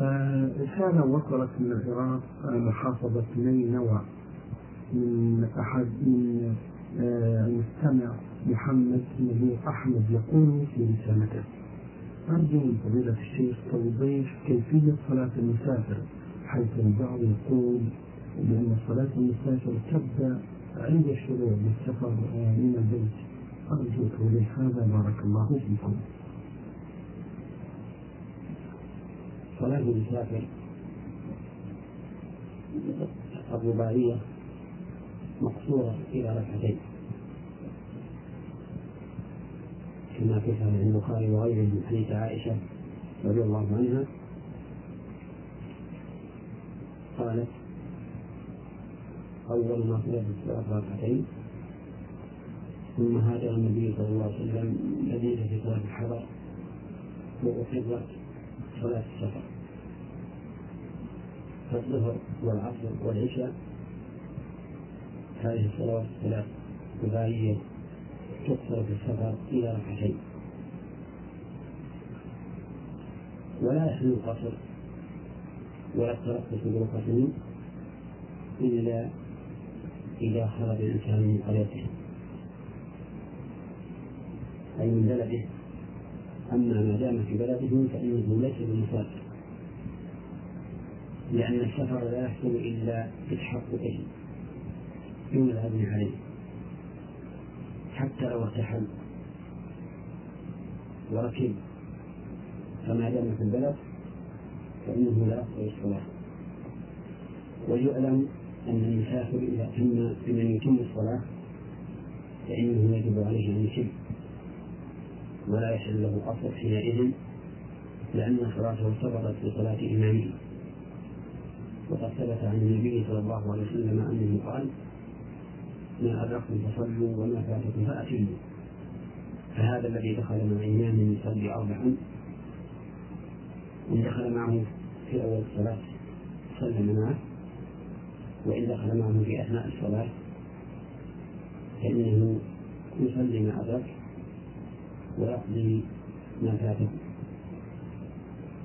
رسالة وصلت من العراق محافظة نينوى من أحد من المستمع محمد نبيل أحمد يقول في رسالته أرجو من فضيلة الشيخ توضيح كيفية صلاة المسافر حيث البعض يقول بأن صلاة المسافر تبدأ عند الشروع بالسفر من البيت. أرجو توضيح هذا بارك الله فيكم. صلاة المسافر الرباعية مقصورة إلى ركعتين. كما في صحيح البخاري وغيره من حديث عائشة رضي الله عنها. قالت أول ما في الصلاة ركعتين ثم هاجر النبي صلى الله عليه وسلم مدينة في صلاة الحضر وأحضت صلاة السفر. فالظهر والعصر والعشاء. هذه الصلوات الثلاث رباعية تقصر في السفر إلى ركعتين. ولا يحل القصر ولا الترقص بركعتين إلا إذا خرج الإنسان من قريته. أي من بلده. أما ما دام في بلده فإنه ليس بمسافر. لأن السفر لا يحصل إلا بتحققه دون العزم عليه حتى لو ارتحل. وركب فما دام في البلد فإنه لا يقصر الصلاة. ويعلم أن المسافر إذا تم بمن يتم الصلاة فإنه يجب عليه أن يتم. ولا يحل له قصر حينئذ لأن صلاته سبقت بصلاة إمامه. وقد ثبت عن النبي صلى الله عليه وسلم أنه قال ما أدركتم فصلوا وما فاتكم فأتموا. فهذا الذي دخل مع إمام يصلي أربعا إن دخل معه في أول الصلاة سلم معه وإن دخل معه في أثناء الصلاة فإنه يصلي ما أدرك ويقضي ما فاته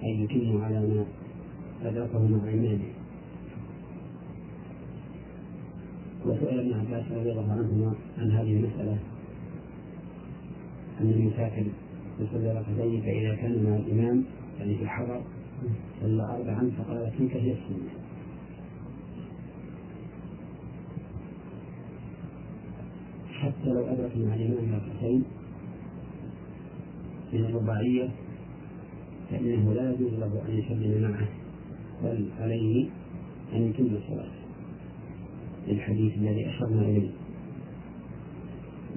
أي يتم على ما أدركه مع إمامه. وسئل ابن عباس رضي الله عنهما عن هذه المسألة. أن المسافر يصلي ركعتين فإذا كان مع الإمام يعني في الحضر صلى أربعا فقال تلك هي السنة. حتى لو أدرك مع الإمام ركعتين من الرباعية فإنه لا يجوز له أن يسلم معه بل عليه أن يتم الصلاة. للحديث الذي أشرنا إليه.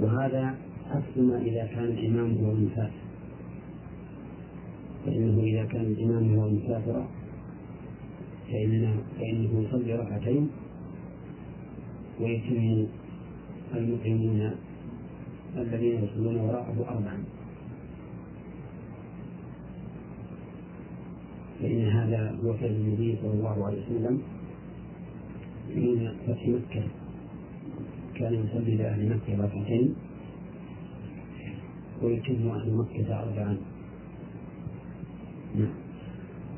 وهذا عكس ما إذا كان الإمام هو المسافر. فإنه إذا كان الإمام هو المسافر فإنه, فإنه يصلي ركعتين ويتم المقيمون الذين يصلون وراءه أربعا. فإن هذا هو فعل النبي صلى الله عليه وسلم. حين فتح مكة. كان يصلي لأهل مكة ركعتين ويتم أهل مكة أربعا. نعم.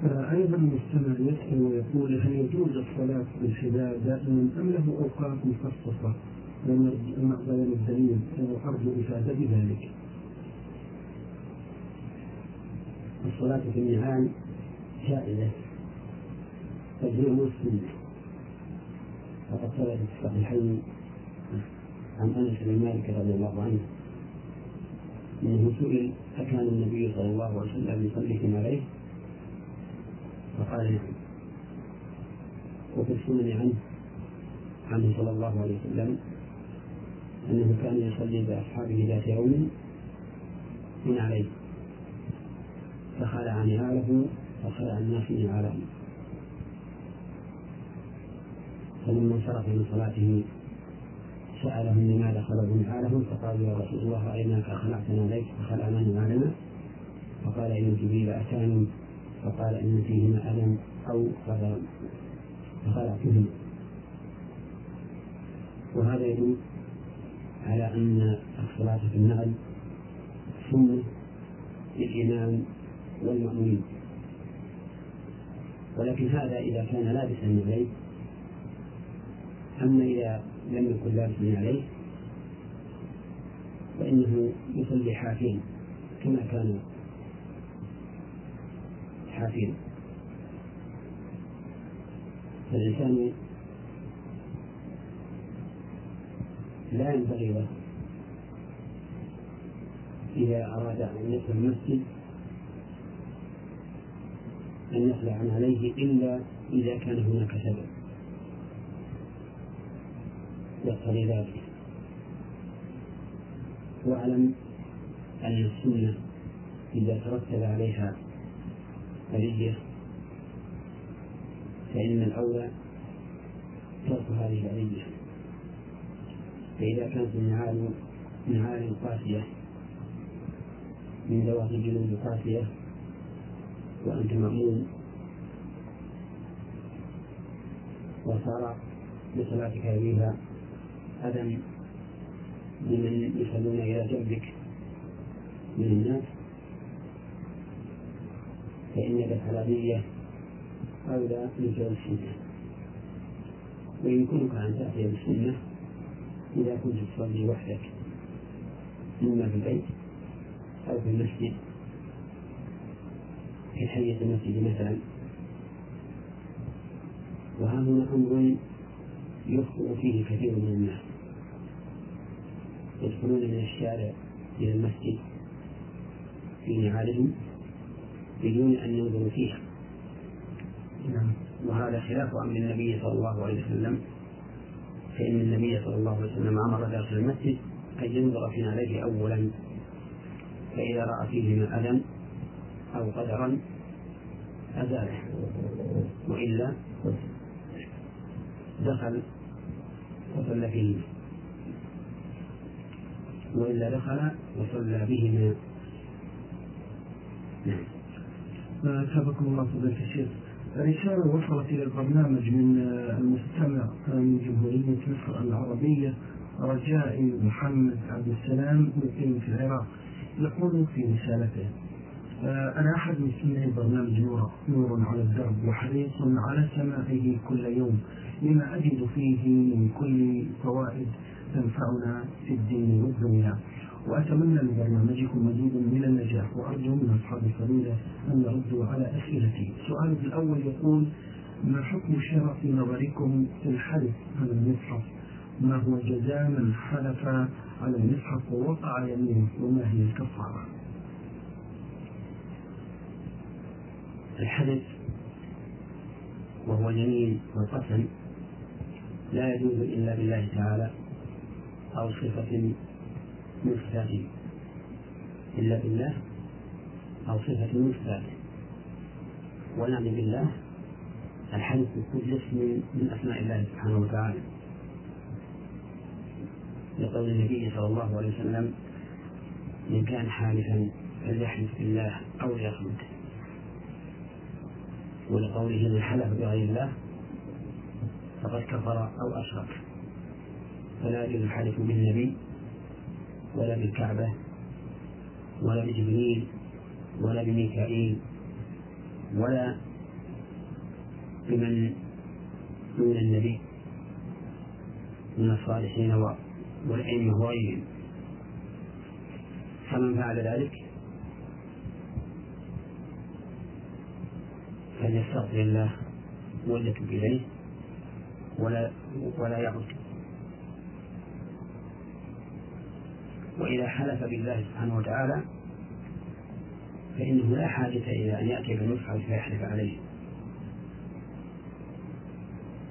أيضا المستمع يسأل ويقول هل يجوز الصلاة بالحذاء دائما أم له أوقات مخصصة؟ بين الدليل وأرجو إفادة بذلك. الصلاة في النهار جائزة. تجري السنة وقد ثبت في الصحيحين عن أنس بن مالك رضي الله عنه انه سئل اكان النبي صلى الله عليه وسلم يصلي عليه فقال نعم وفي السنن عنه عنه صلى الله عليه وسلم أنه كان يصلي بأصحابه ذات يوم من عليه فخلع نعاله وخلع الناس نعالهم فلما انصرف من صلاته سألهم لماذا خلقوا نعالهم فقالوا يا رسول الله رأيناك خلعتنا عليك فخلعنا نعالنا فقال إن جبريل أتاني فقال إن فيهما ألم أو خلع فخلعتهما وهذا يدل على أن الصلاة في النعل سنة للإمام والمأمومين ولكن هذا إذا كان لابسا من أما إذا لم يكن لابسا عليه فإنه يصلي حافين كما كان حافين. فالإنسان لا ينبغي له إذا أراد أن يدخل المسجد أن يخلع عن عليه إلا إذا كان هناك سبب. يقتضي ذلك. واعلم أن السنة إذا ترتب عليها بلية فإن الأولى ترك هذه البلية فإذا كانت النعال نعال قاسية من ذوات الجلود قاسية وأنت مأمون وصار بصلاتك فيها أذى لمن يصلون إلى جنبك من الناس. فإنك الحلالية أولى من فعل السنة ويمكنك أن تأتي بالسنة إذا كنت تصلي وحدك إما في البيت أو في المسجد في حية المسجد مثلا. وها هنا أمر يخطئ فيه كثير من الناس. يدخلون من الشارع إلى المسجد في نعالهم بدون أن ينظروا فيها. نعم. وهذا خلاف أمر النبي صلى الله عليه وسلم. فإن النبي صلى الله عليه وسلم أمر داخل المسجد أن ينظر في نعليه أولا. فإذا رأى فيهما أذى أو قدرا أزاله وإلا دخل وصلى فيهما وإلا دخل وصلى بهما. نعم. أثابكم الله فضيلة الشيخ. رسالة وصلت إلى البرنامج من المستمع من جمهورية مصر العربية رجاء محمد عبد السلام مقيم في العراق. يقول في رسالته أنا أحد مسلمي برنامج نور نور على الدرب وحريص على سماعه كل يوم لما أجد فيه من كل فوائد تنفعنا في الدين والدنيا. وأتمنى لبرنامجكم مزيد من النجاح. وأرجو من أصحاب الفضيلة أن يردوا على أسئلتي. السؤال الأول يقول ما حكم الشرع في نظركم في الحلف على المصحف؟ ما هو جزاء من حلف على المصحف ووقع يمينه؟ وما هي الكفارة؟ الحلف وهو يمين والقسم لا يجوز إلا بالله تعالى أو صفة من صفاته. إلا بالله أو صفة من صفاته. ونعني بالله الحديث بكل اسم من أسماء الله سبحانه وتعالى. لقول النبي صلى الله عليه وسلم من كان حالفا فليحلف بالله أو ليصمت ولقوله من حلف بغير الله فقد كفر أو أشرك. فلا الحلف بالنبي ولا بالكعبة ولا بجبريل ولا بميكائيل ولا بمن دون النبي من الصالحين والأئمة وغيرهم فمن فعل ذلك فليستغفر الله وليتب إليه ولا ولا يعد وإذا حلف بالله سبحانه وتعالى فإنه لا حاجة إلى أن يأتي بالمصحف فيحلف عليه.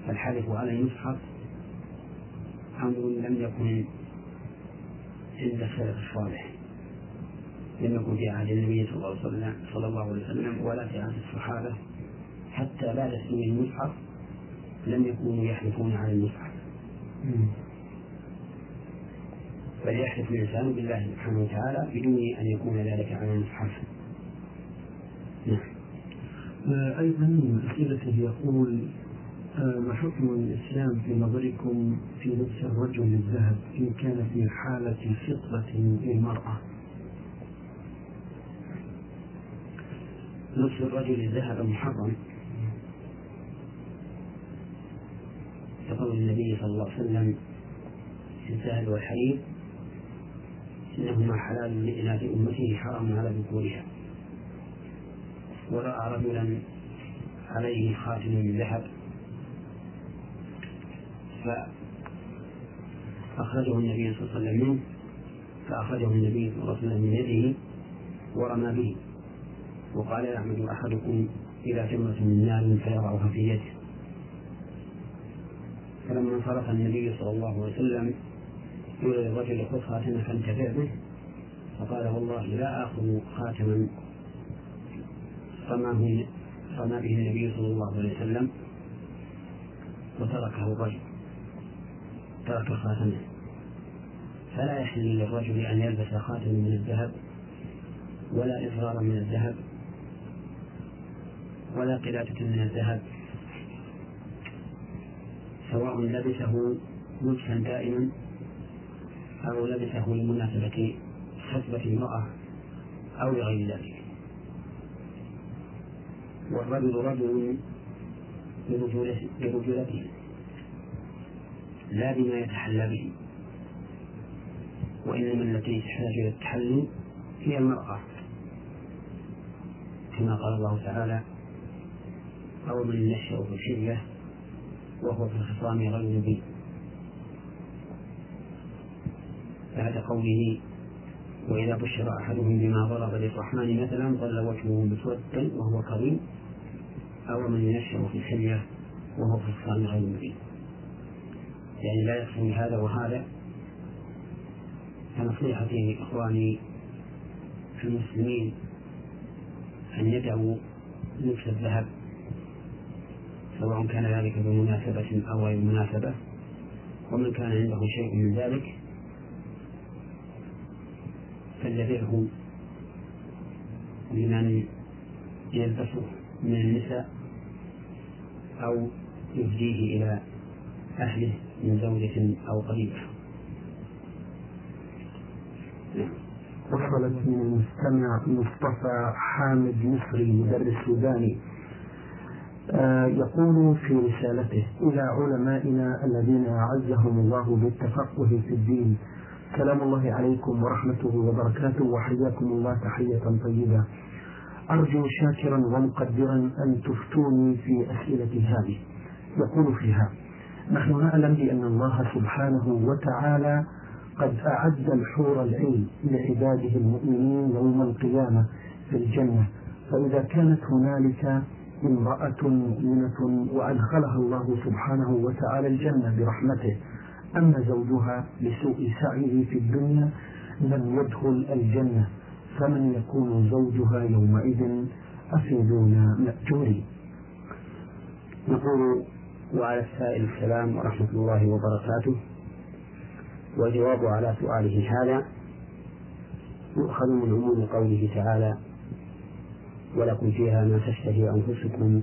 فالحلف على المصحف أمر لم يكن عند السلف الصالح لم يكن في عهد النبي صلى الله عليه وسلم ولا في عهد الصحابة. حتى بعد سنين المصحف لم يكونوا يحلفون على المصحف. فليحلف الإنسان بالله سبحانه وتعالى بدون أن يكون ذلك على المصحف. نعم. آه، أيضا من أسئلته يقول آه، ما حكم الإسلام في نظركم في لبس الرجل الذهب إن كان في حالة فطرة للمرأة؟ لبس الرجل الذهب محرم. يقول النبي صلى الله عليه وسلم في الذهب والحرير إنهما حلال لإناث أمته حرام على ذكورها. ورأى رجلا عليه خاتم من ذهب فأخرجه النبي صلى الله عليه وسلم منه فأخرجه النبي صلى الله عليه وسلم من يده ورمى به. وقال يعمد أحدكم إلى جمرة من نار فيضعها في يده. فلما انصرف النبي صلى الله عليه وسلم قيل للرجل خذ خاتمك فانتفع به فقال والله لا آخذ خاتما. رماه به النبي صلى الله عليه وسلم؟ وتركه الرجل. ترك خاتمه فلا يحل للرجل أن يلبس خاتما من الذهب ولا إزرارا من الذهب ولا قلادة من الذهب. سواء لبسه لبسا دائما أو لبسه لمناسبة خطبة امرأة أو لغير ذلك. والرجل رجل برجولته لا بما يتحلى به وإنما التي تحتاج إلى التحلي هي المرأة. كما قال الله تعالى أو من ينشأ في الحلية وهو في الخصام غير مبين. بعد قوله وإذا بشر أحدهم بما ضرب للرحمن مثلا ظل وجهه مسودا وهو كظيم أو من ينشأ في الحلية وهو في الخصام غير مبين. يعني لا يحصل هذا وهذا. فنصيحتي إخواني المسلمين أن يدعوا لبس الذهب. سواء كان ذلك بمناسبة أو غير مناسبة ومن كان عنده شيء من ذلك فليبعه لمن يلبسه من النساء أو يهديه إلى أهله من زوجة أو قريبة. وصلت من المستمع مصطفى حامد مصري مدرس سوداني. يقول في رسالته إلى علمائنا الذين أعزهم الله بالتفقه في الدين سلام الله عليكم ورحمته وبركاته وحياكم الله تحية طيبة. أرجو شاكرا ومقدرا أن تفتوني في أسئلة هذه. يقول فيها نحن نعلم بأن الله سبحانه وتعالى قد أعد الحور العين لعباده المؤمنين يوم القيامة في الجنة فإذا كانت هنالك امرأة مؤمنة وأدخلها الله سبحانه وتعالى الجنة برحمته. أما زوجها لسوء سعيه في الدنيا لم يدخل الجنة فمن يكون زوجها يومئذ أفيدونا مأجورين. نقول وعلى السائل السلام ورحمة الله وبركاته. والجواب على سؤاله هذا يؤخذ من عموم قوله تعالى ولكم فيها ما تشتهي أنفسكم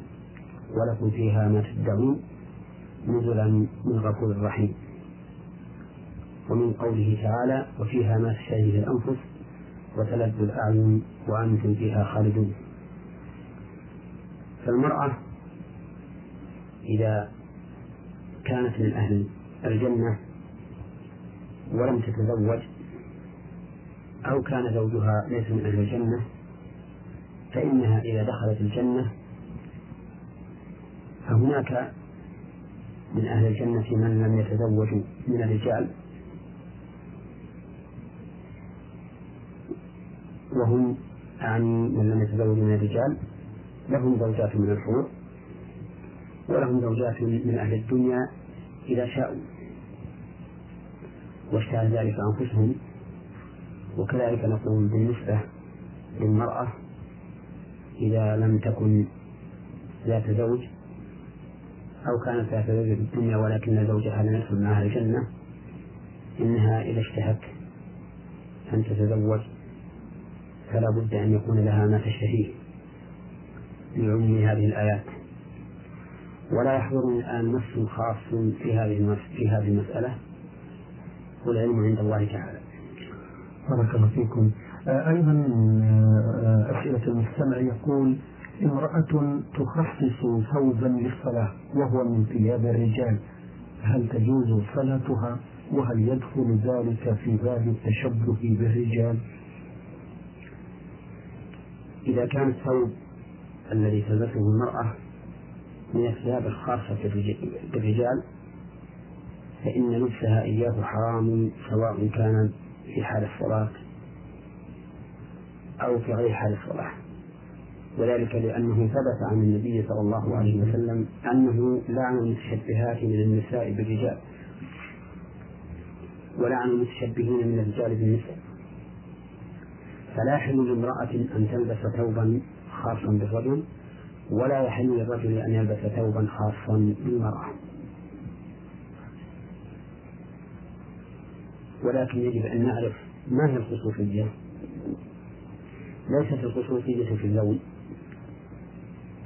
ولكم فيها ما تدعون نزلا من غفور رحيم. ومن قوله تعالى وفيها ما تشتهيه الأنفس وتلذ الأعين وأنتم فيها خالدون. فالمرأة إذا كانت من أهل الجنة ولم تتزوج أو كان زوجها ليس من أهل الجنة فإنها إذا دخلت الجنة فهناك من أهل الجنة من لم يتزوجوا من الرجال وهم أعني من لم يتزوجوا من الرجال لهم زوجات من الحور ولهم زوجات من أهل الدنيا إذا شاءوا. واشتهى ذلك أنفسهم وكذلك نقول بالنسبة للمرأة إذا لم تكن ذات زوج أو كانت ذات زوج في الدنيا ولكن زوجها لم يدخل معها الجنة إنها إذا اشتهت أن تتزوج فلا بد أن يكون لها ما تشتهيه لعموم هذه الآيات ولا يحضرني الآن نص خاص في هذه في هذه المسألة والعلم عند الله تعالى. بارك الله فيكم. آه، أيضا آه، أسئلة المستمع يقول امرأة تخصص ثوبا للصلاة وهو من ثياب الرجال هل تجوز صلاتها؟ وهل يدخل ذلك في باب التشبه بالرجال؟ إذا كان الثوب الذي تلبسه المرأة من الثياب الخاصة بالرجال فإن لبسها إياه حرام سواء كان في حال الصلاة أو في غير حال الصلاة. وذلك لأنه ثبت عن النبي صلى الله عليه وسلم أنه لعن المتشبهات من النساء بالرجال. ولعن المتشبهين من الرجال بالنساء. فلا يحل لامرأة أن تلبس ثوبا خاصا بالرجل ولا يحل للرجل أن يلبس ثوبا خاصا بالمرأة. ولكن يجب أن نعرف ما هي الخصوصية. ليست الخصوصية في اللون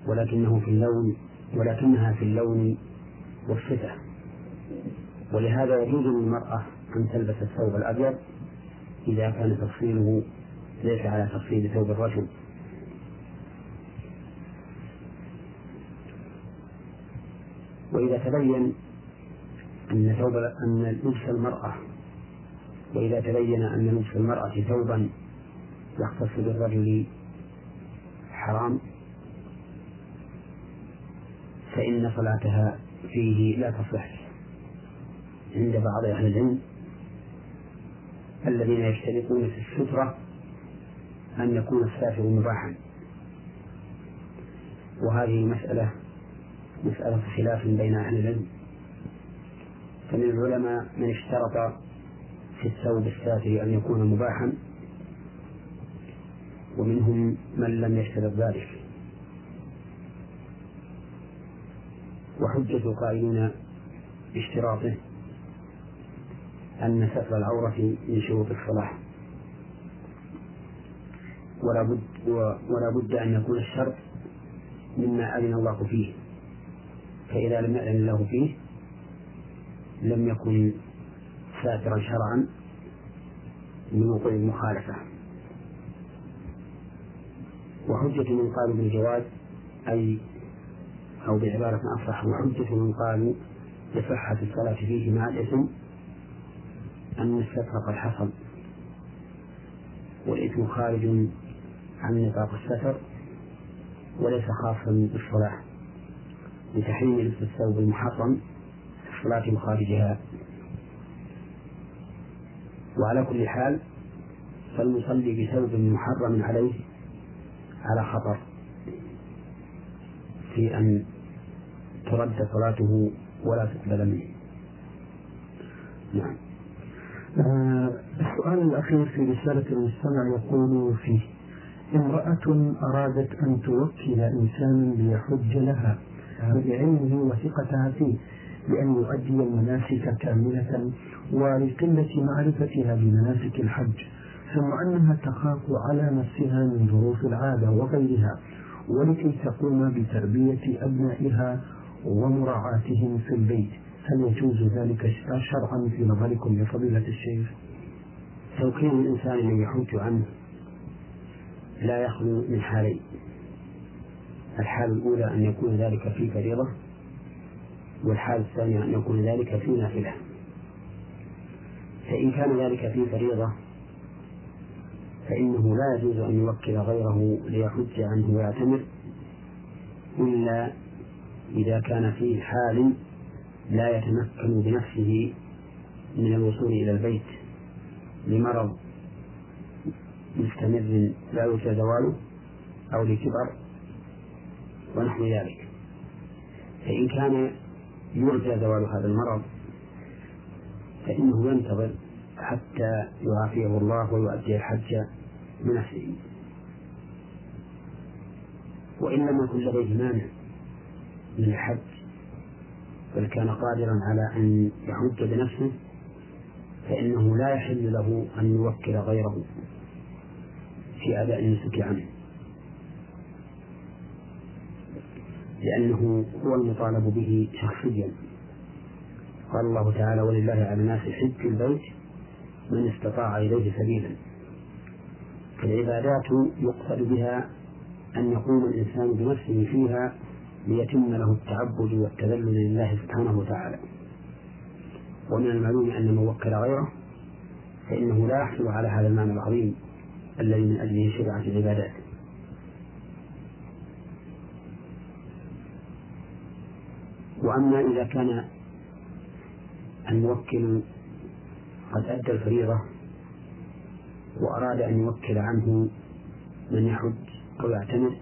ولكنه في اللون ولكنها في اللون والصفة ولهذا يجوز للمرأة أن تلبس الثوب الأبيض إذا كان تفصيله ليس على تفصيل ثوب الرجل. وإذا تبين أن ثوب أن لبس المرأة وإذا تبين أن لبس المرأة ثوبا يختص بالرجل حرام فإن صلاتها فيه لا تصح. عند بعض أهل العلم الذين يشترطون في السترة أن يكون السافر مباحا. وهذه مسألة مسألة خلاف بين أهل العلم. فمن العلماء من اشترط في الثوب السافر أن يكون مباحا. ومنهم من لم يشترط ذلك وحجة القائلين باشتراطه أن ستر العورة من شروط الصلاة ولا بد ولا بد أن يكون الشرط مما أذن الله فيه. فإذا لم يأذن الله فيه لم يكن ساترا شرعا من وقوع المخالفة. وحجة من قالوا بالجواز أي أو بعبارة أصح وحجة من قالوا بصحة الصلاة فيه مع الإثم أن الستر قد حصل. والإثم خارج عن نطاق الستر وليس خاصا بالصلاة لتحريم لبس الثوب المحرم في الصلاة وخارجها وعلى كل حال فالمصلي بثوب محرم عليه على خطر في أن ترد صلاته ولا تقبل منه. نعم. آه السؤال الأخير في رسالة المستمع يقول فيه امرأة أرادت أن توكل إنسانا ليحج لها بعلمه وثقتها فيه بأن يؤدي المناسك كاملة ولقلة معرفتها بمناسك الحج. ثم أنها تخاف على نفسها من ظروف العادة وغيرها ولكي تقوم بتربية أبنائها ومراعاتهم في البيت هل يجوز ذلك شرعا في نظركم يا فضيلة الشيخ؟ توكيل الإنسان الذي يحج عنه لا يخلو من حالين الحال الأولى أن يكون ذلك في فريضة والحال الثانية أن يكون ذلك في نافلة فإن كان ذلك في فريضة فإنه لا يجوز أن يوكل غيره ليحج عنه ويعتمر إلا إذا كان في حال لا يتمكن بنفسه من الوصول إلى البيت لمرض مستمر لا يرجى زواله أو لكبر ونحو ذلك. فإن كان يرجى زوال هذا المرض فإنه ينتظر حتى يعافيه الله ويؤدي الحج بنفسه وإن لم يكن لديه مانع من الحج بل كان قادرا على أن يحج بنفسه فإنه لا يحل له أن يوكل غيره في أداء النسك عنه. لأنه هو المطالب به شخصيا. قال الله تعالى ولله على الناس حج البيت من استطاع إليه سبيلا. فالعبادات يقصد بها أن يقوم الإنسان بنفسه فيها ليتم له التعبد والتذلل لله سبحانه وتعالى. ومن المعلوم أن من وكل غيره فإنه لا يحصل على هذا المعنى العظيم الذي من أجله شرعت العبادات. وأما إذا كان الموكل قد أدى الفريضة وأراد أن يوكل عنه من يحج أو يعتمر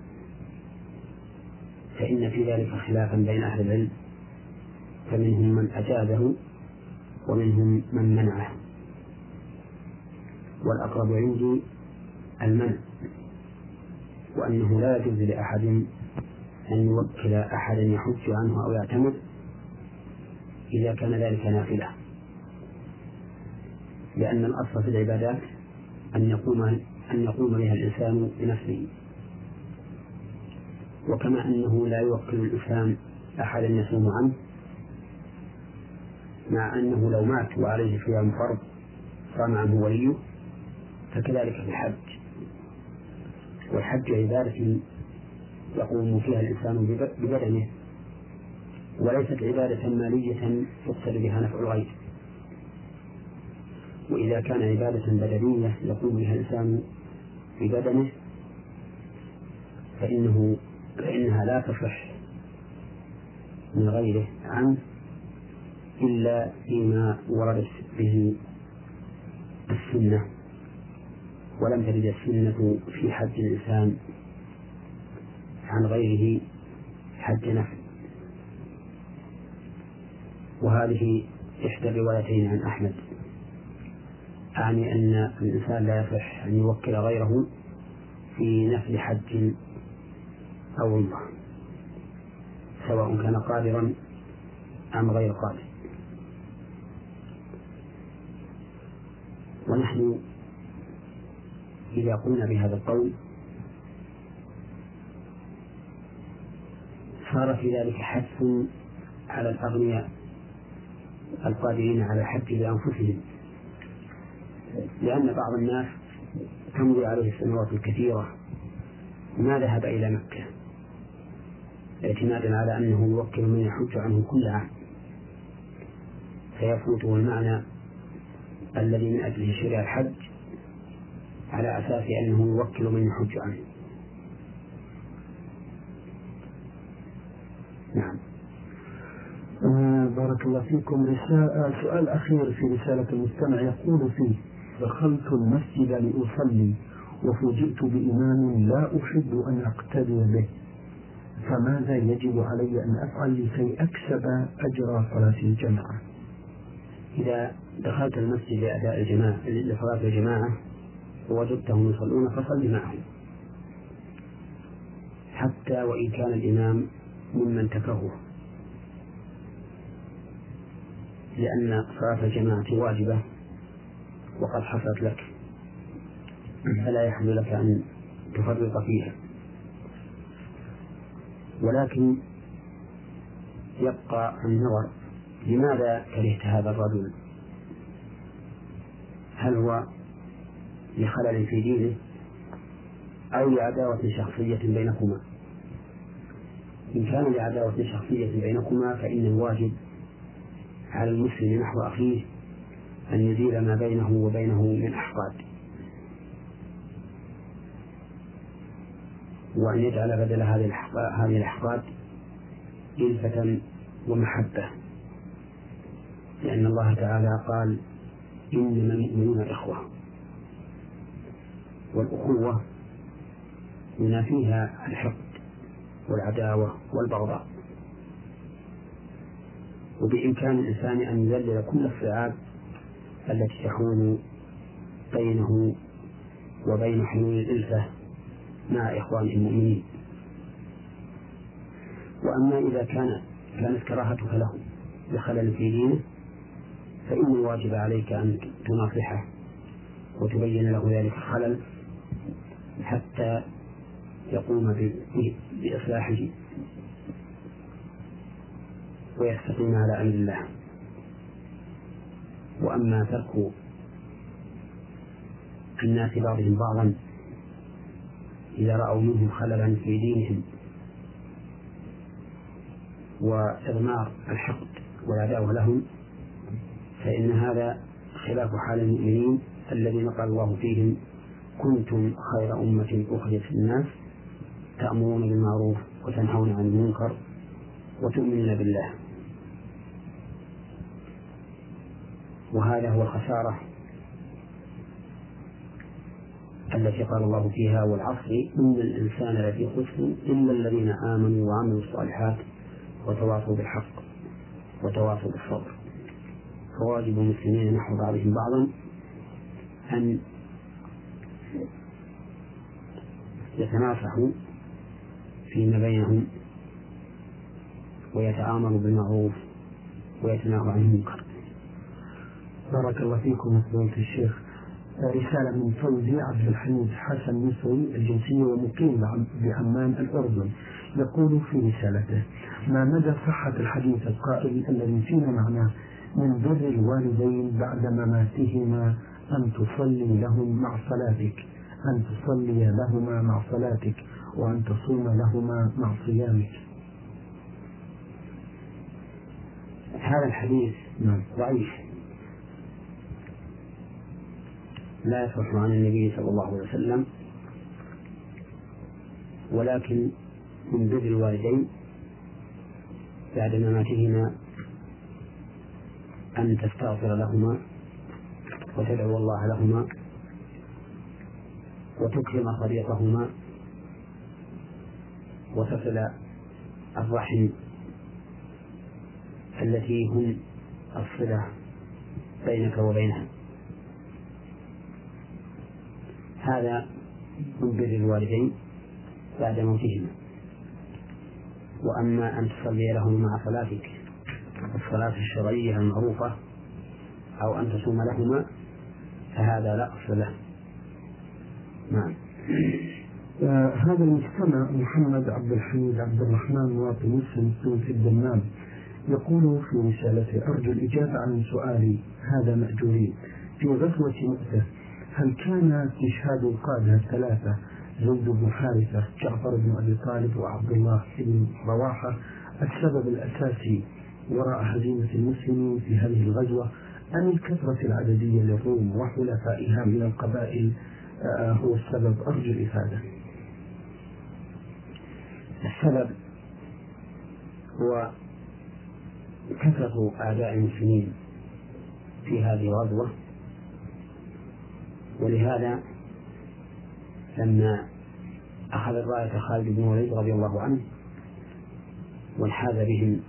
فإن في ذلك خلافا بين أهل العلم فمنهم من أجابه ومنهم من منعه. والأقرب عندي المنع وأنه لا يجوز لأحد أن يوكل أحدا يحج عنه أو يعتمر إذا كان ذلك نافلة لأن الأصل في العبادات أن يقوم أن يقوم بها الإنسان بنفسه. وكما أنه لا يوكل الإنسان أحدا يصوم عنه مع أنه لو مات وعليه صيام فرض صام عنه وليه فكذلك في الحج. والحج عبادة يقوم فيها الإنسان ببدنه وليست عبادة مالية يقصد بها نفع الغير. وإذا كان عبادة بدنية يقوم بها الإنسان ببدنه فإنه فإنها لا تصح من غيره عنه إلا فيما وردت به السنة. ولم ترد السنة في حج الإنسان عن غيره حج نفل وهذه إحدى الروايتين عن أحمد. أعني أن الإنسان لا يصح أن يوكل غيره في نفل حج أو عمرة سواء كان قادرا أم غير قادر. ونحن إذا قلنا بهذا القول صار في ذلك حث على الأغنياء القادرين على الحج بأنفسهم لأن بعض الناس تمضي عليه السنوات الكثيرة ما ذهب إلى مكة اعتمادا على أنه يوكل من يحج عنه كل عام. فيفوته المعنى الذي من أجله شرع الحج على أساس أنه يوكل من يحج عنه. نعم. آه بارك الله فيكم. رسالة سؤال أخير في رسالة المستمع يقول فيه دخلت المسجد لأصلي وفوجئت بإمام لا أحب أن أقتدي به. فماذا يجب علي أن أفعل لكي أكسب أجر صلاة الجماعة؟ إذا دخلت المسجد لأداء الجماعة لصلاة الجماعة ووجدتهم يصلون فصل معهم. حتى وإن كان الإمام ممن تكهه لأن صلاة الجماعة واجبة. وقد حصلت لك. فلا يحل لك أن تفرط فيها. ولكن يبقى النظر لماذا كرهت هذا الرجل؟ هل هو لخلل في دينه أو لعداوة شخصية بينكما؟ إن كان لعداوة شخصية بينكما فإن الواجب على المسلم نحو أخيه أن يزيل ما بينه وبينه من أحقاد. وأن يجعل بدل هذه الأحقاد إلفة ومحبة. لأن الله تعالى قال إنما المؤمنون إخوة. والأخوة ينافيها الحقد والعداوة والبغضاء. وبإمكان الإنسان أن يذلل كل الصعاب التي تحول بينه وبين حلول الإلفة مع إخوانه المؤمنين. وأما إذا كان كانت كراهتك له بخلل في دينه فإن الواجب عليك أن تناصحه وتبين له ذلك الخلل حتى يقوم بإصلاحه ويستقيم على أمر الله. وأما ترك الناس بعضهم بعضا إذا رأوا منهم خللا في دينهم وإضمار الحقد والعداوة لهم فإن هذا خلاف حال المؤمنين الذين قال الله فيهم كنتم خير أمة أخرجت للناس تأمرون بالمعروف وتنهون عن المنكر وتؤمنون بالله. وهذا هو الخسارة التي قال الله فيها والعصر إن الإنسان لفي خسر إلا الذين آمنوا وعملوا الصالحات وتواصوا بالحق وتواصوا بالصبر. فواجب المسلمين نحو بعضهم بعضا أن يتناصحوا فيما بينهم ويتآمروا بالمعروف ويتناهوا عن المنكر. بارك الله فيكم فضيلة الشيخ. رسالة من فوزي عبد الحميد حسن مصري الجنسية ومقيم بعمان الأردن. يقول في رسالته ما مدى صحة الحديث القائل الذي فيما معناه من بر الوالدين بعد مماتهما أن تصلي لهم مع صلاتك أن تصلي لهما مع صلاتك وأن تصوم لهما مع صيامك هذا الحديث نعم. ضعيف. لا يصح عن النبي صلى الله عليه وسلم ولكن من بر الوالدين بعد مماتهما أن تستغفر لهما وتدعو الله لهما وتكرم صديقهما وتصل الرحم التي هم الصلة بينك وبينها. هذا من بر الوالدين بعد موتهما. وأما أن تصلي لهم مع صلاتك الصلاة الشرعية المعروفة أو أن تصوم لهما فهذا لا أصل له. نعم. آه هذا المستمع محمد عبد الحميد عبد الرحمن مواطن مسلم في الدمام يقول في رسالته أرجو الإجابة عن سؤالي هذا مأجورين في غزوة مؤتة هل كان استشهاد القادة الثلاثة زيد بن حارثة جعفر بن أبي طالب وعبد الله بن رواحة السبب الأساسي وراء هزيمة المسلمين في هذه الغزوة أم الكثرة العددية للروم وحلفائها من القبائل آه، هو السبب؟ أرجو الإفادة. السبب هو كثرة أعداء المسلمين في هذه الغزوة. ولهذا لما أخذ الرأية خالد بن وليد رضي الله عنه وانحاز بهم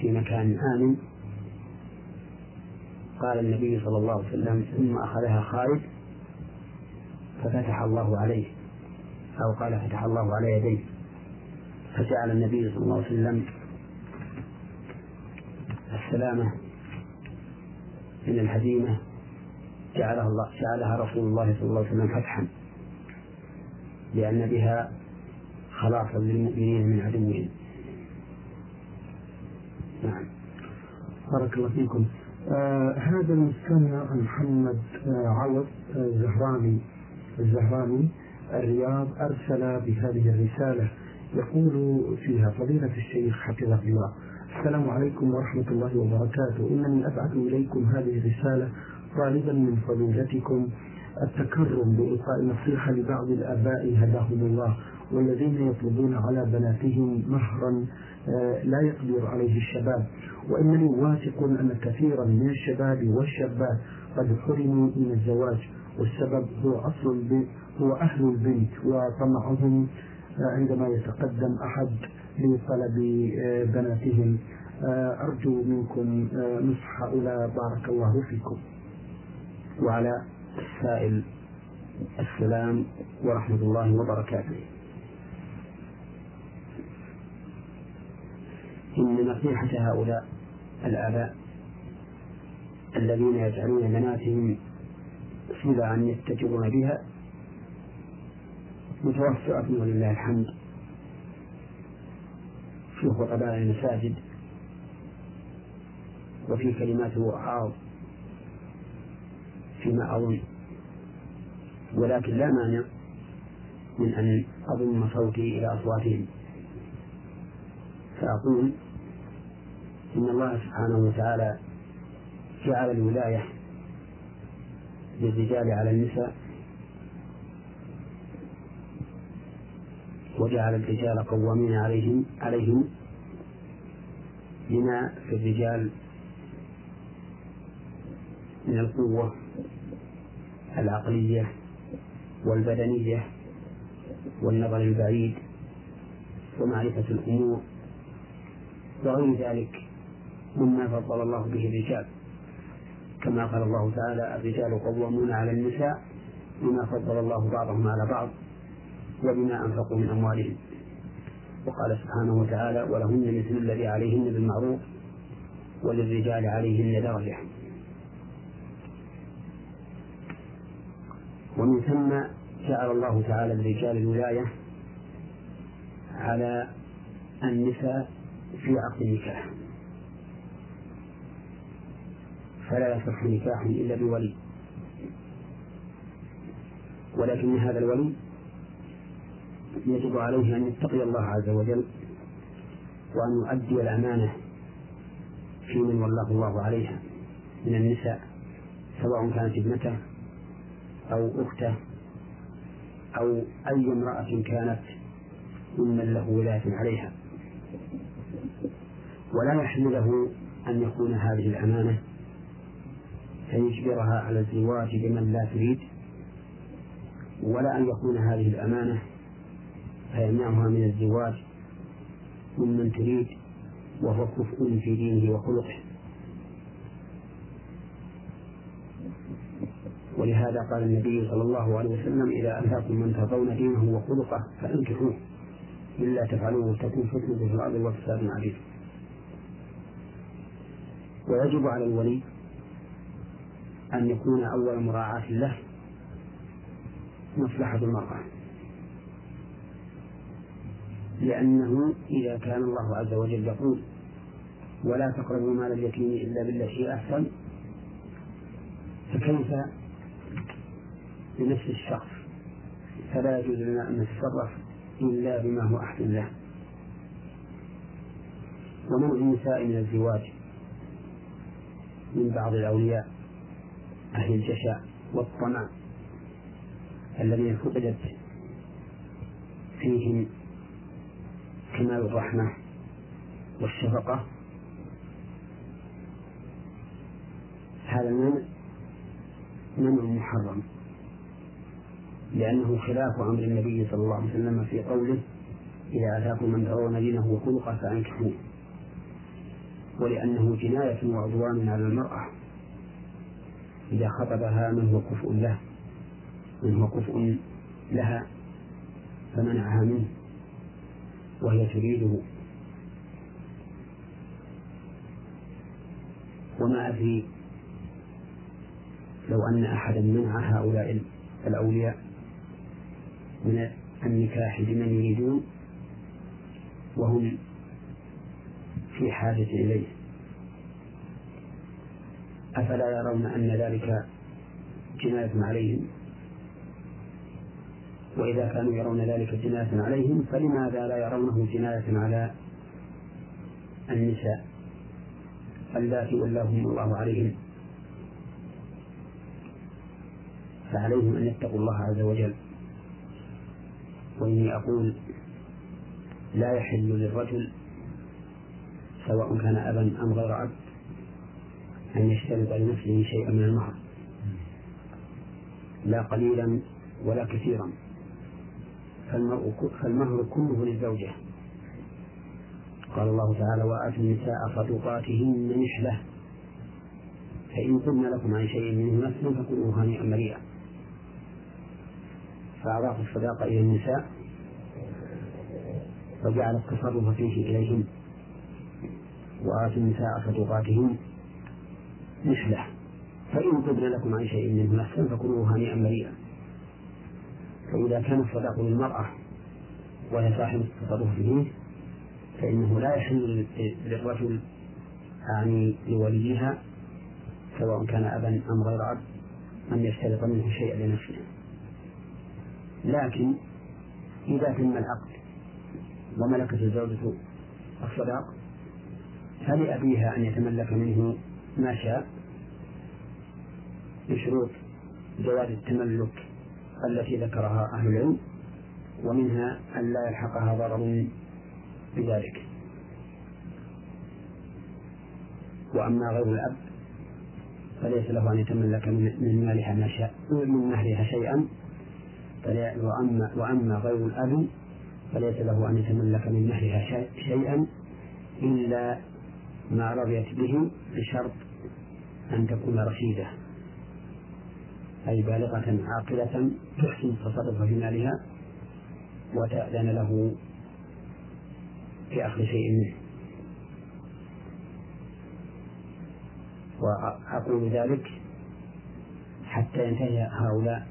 في مكان آمن قال النبي صلى الله عليه وسلم ثم أخذها خالد ففتح الله عليه أو قال فتح الله على يديه. فجعل النبي صلى الله عليه وسلم السلامة من الهزيمة جعلها الله جعلها رسول الله صلى الله عليه وسلم فتحا. لأن بها خلاصا للمؤمنين من عدوهم. نعم. بارك الله فيكم. آه هذا المستمع محمد آه عوض الزهراني آه الزهراني الرياض أرسل بهذه الرسالة. يقول فيها فضيلة الشيخ حفظه الله. السلام عليكم ورحمة الله وبركاته. إنني أبعث إليكم هذه الرسالة طالبا من فضيلتكم التكرم بإلقاء نصيحة لبعض الآباء هداهم الله والذين يطلبون على بناتهم مهرا آه، لا يقدر عليه الشباب. وإنني واثق أن كثيرا من الشباب والشابات قد حرموا من الزواج والسبب هو أصل هو أهل البنت وطمعهم آه، عندما يتقدم أحد لطلب آه، بناتهم. آه، أرجو منكم آه، نصح هؤلاء بارك الله فيكم. وعلى السائل السلام ورحمة الله وبركاته. إن نصيحة هؤلاء الآباء الذين يجعلون بناتهم سلعا يتجرون بها متوسعة ولله الحمد. في خطباء المساجد. وفي كلمات وعاظ فيما أظن. ولكن لا مانع من أن أضم صوتي إلى أصواتهم. فأقول إن الله سبحانه وتعالى جعل الولاية للرجال على النساء وجعل الرجال قوامين عليهم عليهم لما في الرجال من القوة العقلية والبدنية والنظر البعيد ومعرفة الأمور وغير ذلك مما فضل الله به الرجال. كما قال الله تعالى الرجال قوامون على النساء بما فضل الله بعضهم على بعض. وبما أنفقوا من أموالهم. وقال سبحانه وتعالى ولهن مثل الذي عليهن بالمعروف وللرجال عليهن درجة. ومن ثم جعل الله تعالى للرجال الولاية على النساء في عقد النكاح. فلا يصح نكاح إلا بولي. ولكن هذا الولي يجب عليه أن يتقي الله عز وجل وأن يؤدي الأمانة في من ولاه الله عليها من النساء سواء كانت ابنته أو أخته أو أي امرأة كانت ممن له ولاية عليها. ولا يحل له أن يكون هذه الأمانة فيجبرها على الزواج بمن لا تريد ولا أن يكون هذه الأمانة فيمنعها من الزواج ممن تريد وهو كفء في دينه وخلقه. ولهذا قال النبي صلى الله عليه وسلم إذا أتاكم من ترضون دينه وخلقه فأنكحوه إلا تفعلوه تكون فتنة في الأرض وفساد عريض ويجب على الولي أن يكون أول مراعاة له مصلحة المرأة. لأنه إذا كان الله عز وجل يقول ولا تقربوا مال اليتيم إلا بالتي أحسن فكيف بنفس الشخص؟ فلا يجوز لنا أن نتصرف إلا بما هو أحسن له. ومنع النساء من الزواج من بعض الأولياء أهل الجشع والطمع الذين فقدت فيهم كمال الرحمة والشفقة. هذا المنع منع محرم لأنه خلاف أمر النبي صلى الله عليه وسلم في قوله إذا أتاكم من ترون دينه وخلقه فأنكحوه. ولأنه جناية وعدوان على المرأة. إذا خطبها من هو كفء له من هو كفء لها فمنعها منه. وهي تريده وما أدري لو أن أحدا منع هؤلاء الأولياء من النكاح بمن يريدون وهم في حاجة إليه. أفلا يرون أن ذلك جناية عليهم؟ وإذا كانوا يرون ذلك جناية عليهم فلماذا لا يرونه جناية على النساء اللاتي ولاهم الله عليهم؟ فعليهم أن يتقوا الله عز وجل. وإني أقول لا يحل للرجل سواء كان أبا أم غير أب أن يشترط لنفسه شيئا من المهر. لا قليلا ولا كثيرا. فالمهر كله للزوجة قال الله تعالى وآتوا النساء صدقاتهن نحلة فإن قلنا لكم عن شيء منه نفسا فكلوا هنيئا مريئا فأضاف الصداقة إلى النساء وجعل التصرف فيه إليهن. وآتوا النساء صدقاتهن نحلة فإن طبن لكم عن شيء منه نفسا فكلوا هنيئا مريئا فإذا كان الصداق للمرأة وهي صاحبة التصرف فيه فإنه لا يحل للرجل يعني لوليها سواء كان أبا أم غير أب أن يشترط منه شيئا لنفسه. لكن إذا تم العقد وملكت الزوجة الصداق فلأبيها أن يتملك منه ما شاء بشروط جواز التملك التي ذكرها أهل العلم ومنها أن لا يلحقها ضرر بذلك. وأما غير الأب فليس له أن يتملك من مالها ما شاء من مهرها شيئا. وأما وأما غير الأب فليس له أن يتملك من مهرها شيئا إلا ما رضيت به بشرط أن تكون رشيدة. أي بالغة عاقلة تحسن التصرف في مالها وتأذن له في أخذ شيء منه. وأقول ذلك حتى ينتهي هؤلاء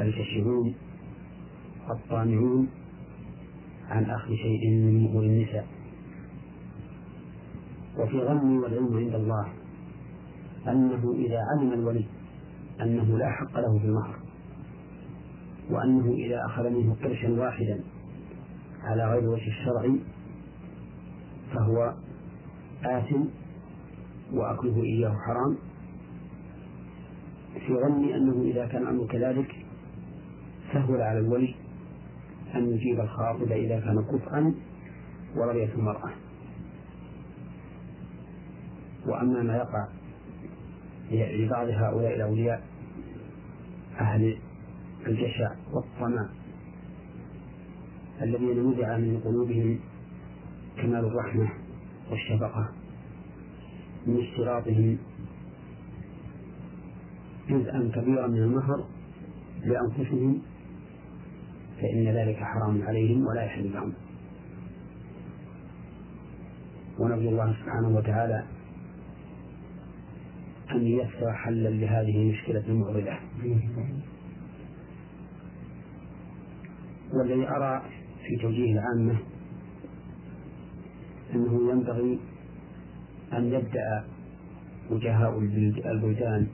الكشفون الطامعون عن أخذ شيء من مهور النساء. وفي ظني والعلم عند الله أنه إذا علم الولي أنه لا حق له في المهر وأنه إذا أخذ منه قرشا واحدا على غير وجه الشرعي فهو آثم وأكله إياه حرام في ظني أنه إذا كان الأمر كذلك سهل على الولي أن يجيب الخاطب إذا كان كفءا ورضيت المرأة. وأما ما يقع لبعض هؤلاء الأولياء أهل الجشع والطمع الذين نزع من قلوبهم كمال الرحمة والشفقة من اشتراطهم. جزءا كبيرا من المهر لأنفسهم فإن ذلك حرام عليهم ولا يحل لهم. ونرجو الله سبحانه وتعالى أن ييسر حلا لهذه المشكلة المعضلة والذي أرى في توجيه العامة أنه ينبغي أن يبدأ وجهاء البلدان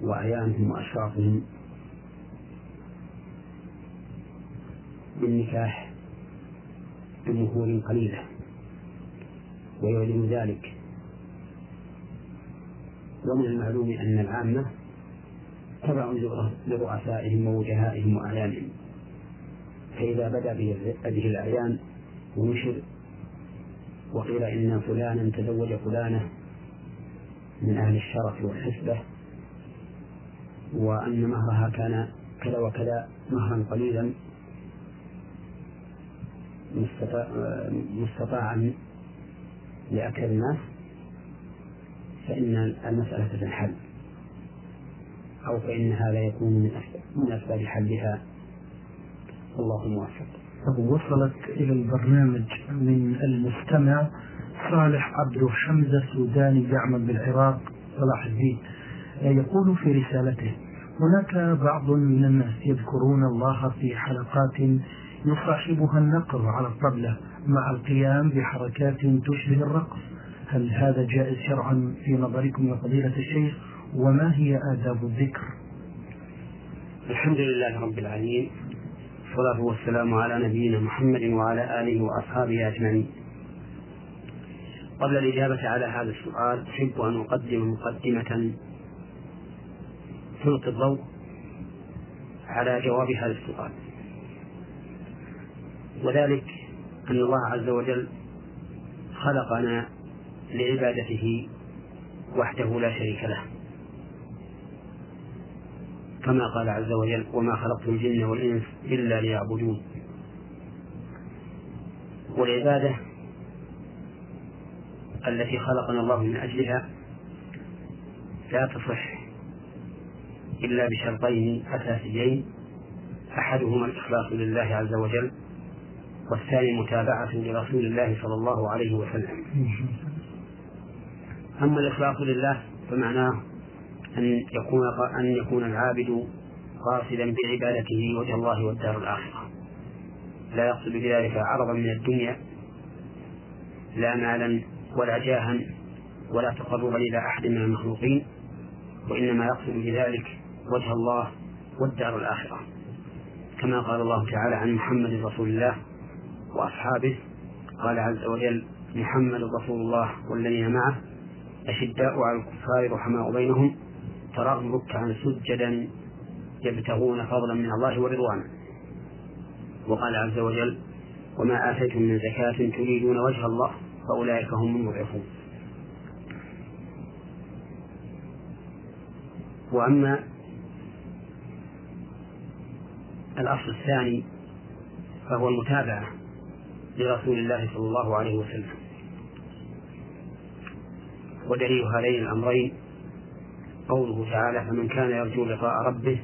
وأعيانهم وأشرافهم بالنكاح بمهور قليلة. ويعلن ذلك ومن المعلوم أن العامة تبع لرؤسائهم ووجهائهم وأعيانهم. فإذا بدأ بهذه الأعيان ونشر وقيل إن فلانا تزوج فلانة من أهل الشرف والحسبة وأن مهرها كان كذا وكذا مهرا قليلا مستطاعا لأكثر الناس. فإن المسألة تنحل أو فإن هذا يكون من أسباب حلها. الله موفق وصلت إلى البرنامج من المستمع صالح عبد حمزة سوداني يعمل بالعراق صلاح الدين. يقول في رسالته هناك بعض من الناس يذكرون الله في حلقات يصاحبها النقر على الطبلة مع القيام بحركات تشبه الرقص. هل هذا جائز شرعا في نظركم يا فضيلة الشيخ؟ وما هي آداب الذكر؟ الحمد لله رب العالمين والصلاة والسلام على نبينا محمد وعلى آله وأصحابه أجمعين. قبل الإجابة على هذا السؤال أحب أن أقدم مقدمة تلقي الضوء على جواب هذا السؤال. وذلك أن الله عز وجل خلقنا لعبادته وحده لا شريك له. كما قال عز وجل وما خلقت الجن والإنس إلا ليعبدون والعبادة التي خلقنا الله من أجلها لا تصح إلا بشرطين أساسيين أحدهما الإخلاص لله عز وجل والثاني متابعة لرسول الله صلى الله عليه وسلم. أما الإخلاص لله فمعناه أن يكون أن يكون العابد قاصدا بعبادته وجه الله والدار الآخرة. لا يقصد بذلك عرضا من الدنيا لا مالا ولا جاها ولا تقربا إلى أحد من المخلوقين وإنما يقصد بذلك وجه الله والدار الآخرة. كما قال الله تعالى عن محمد رسول الله وأصحابه قال عز وجل محمد رسول الله والذين معه أشداء على الكفار رحماء بينهم تراهم ركعا سجدا يبتغون فضلا من الله ورضوانا. وقال عز وجل وما آتيتم من زكاة تريدون وجه الله فأولئك هم المضعفون. وأما الأصل الثاني فهو المتابعة لرسول الله صلى الله عليه وسلم. ودليل هذين الأمرين. قوله تعالى فمن كان يرجو لقاء ربه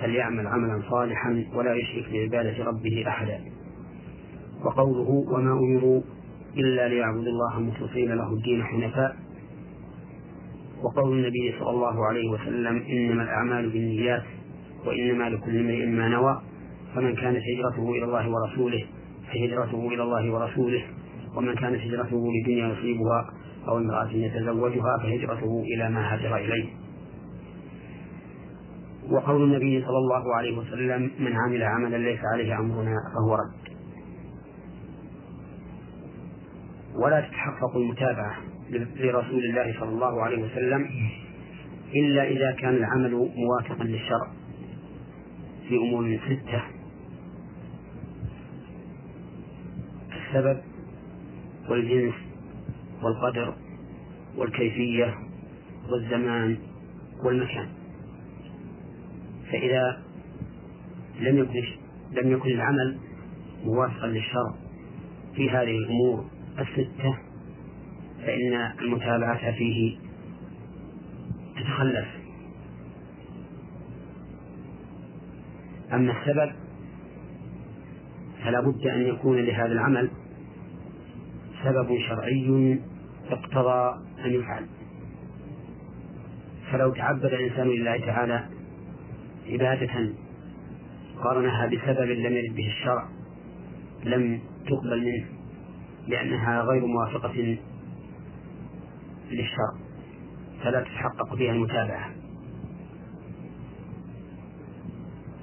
فليعمل عملا صالحا ولا يشرك بعبادة ربه أحدا. وقوله وما أمروا إلا ليعبدوا الله مخلصين له الدين حنفاء. وقول النبي صلى الله عليه وسلم إنما الأعمال بالنيات وإنما لكل امرئ ما نوى. فمن كانت هجرته إلى الله ورسوله فهجرته إلى الله ورسوله ومن كانت هجرته لدنيا يصيبها أو امرأة يتزوجها فهجرته إلى ما هاجر إليه. وقول النبي صلى الله عليه وسلم من عمل عملا ليس عليه أمرنا فهو رد. ولا تتحقق المتابعة لرسول الله صلى الله عليه وسلم إلا إذا كان العمل موافقا للشرع في أمور ستة السبب والجنس والقدر والكيفية والزمان والمكان. فإذا لم يكن لم يكن العمل موافقا للشرع في هذه الأمور الستة فإن المتابعة فيه تتخلف. أما السبب فلا بد أن يكون لهذا العمل سبب شرعي اقتضى أن يفعل. فلو تعبد الإنسان لله تعالى عبادة قارنها بسبب لم يرد به الشرع لم تقبل منه لأنها غير موافقة للشرع فلا تتحقق فيها المتابعة.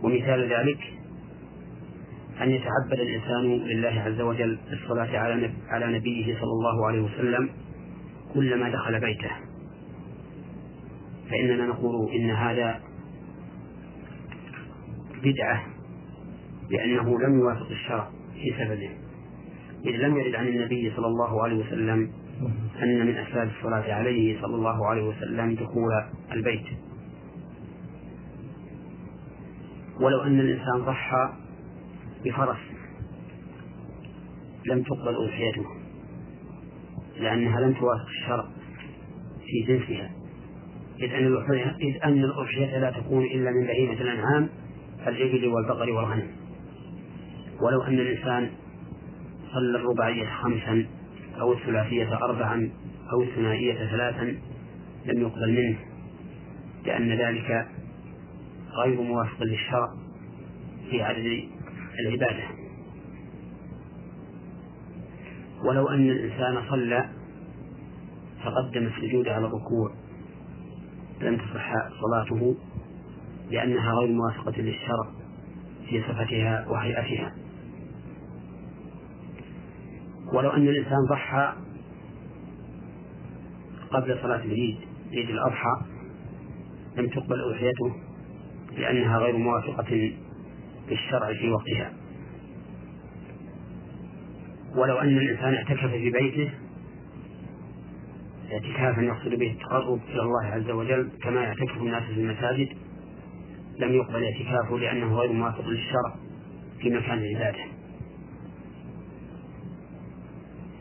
ومثال ذلك أن يتعبد الإنسان لله عز وجل بالصلاة على نبيه صلى الله عليه وسلم كلما دخل بيته. فإننا نقول إن هذا بدعة لأنه لم يوافق الشرع في سببه. إذ لم يرد عن النبي صلى الله عليه وسلم أن من أسباب الصلاة عليه صلى الله عليه وسلم دخول البيت. ولو أن الإنسان ضحى بفرس لم تقبل أضحيته. لأنها لم توافق الشرع في جنسها. إذ أن الأضحية إذ أن الأضحية لا تكون إلا من بهيمة الأنعام الإبل والبقر والغنم. ولو أن الإنسان صلى الرباعية خمسا أو الثلاثية أربعا أو الثنائية ثلاثا لم يقبل منه لأن ذلك غير موافق للشرع في عدد العبادة. ولو أن الإنسان صلى فقدم السجود على الركوع لم تصح صلاته لأنها غير موافقة للشرع في صفتها وهيئتها. ولو أن الإنسان ضحى قبل صلاة العيد عيد الأضحى لم تقبل أضحيته لأنها غير موافقة للشرع في وقتها. ولو أن الإنسان اعتكف في بيته اعتكافا يقصد به التقرب إلى الله عز وجل كما يعتكف الناس في المساجد لم يقبل اعتكافه لأنه غير موافق للشرع في مكان العبادة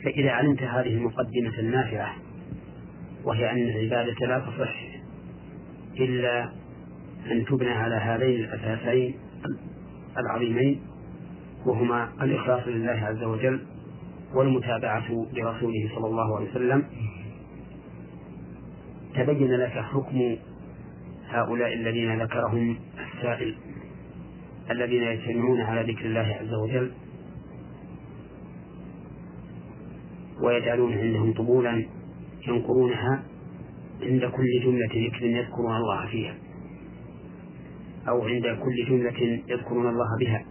فإذا علمت هذه المقدمة النافعة وهي أن العبادة لا تصح إلا أن تبنى على هذين الأساسين العظيمين وهما الإخلاص لله عز وجل والمتابعة لرسوله صلى الله عليه وسلم. تبين لك حكم هؤلاء الذين ذكرهم السائل الذين يجتمعون على ذكر الله عز وجل ويجعلون عندهم طبولا ينقرونها عند كل جملة ذكر يذكرون الله فيها أو عند كل جملة يذكرون الله بها.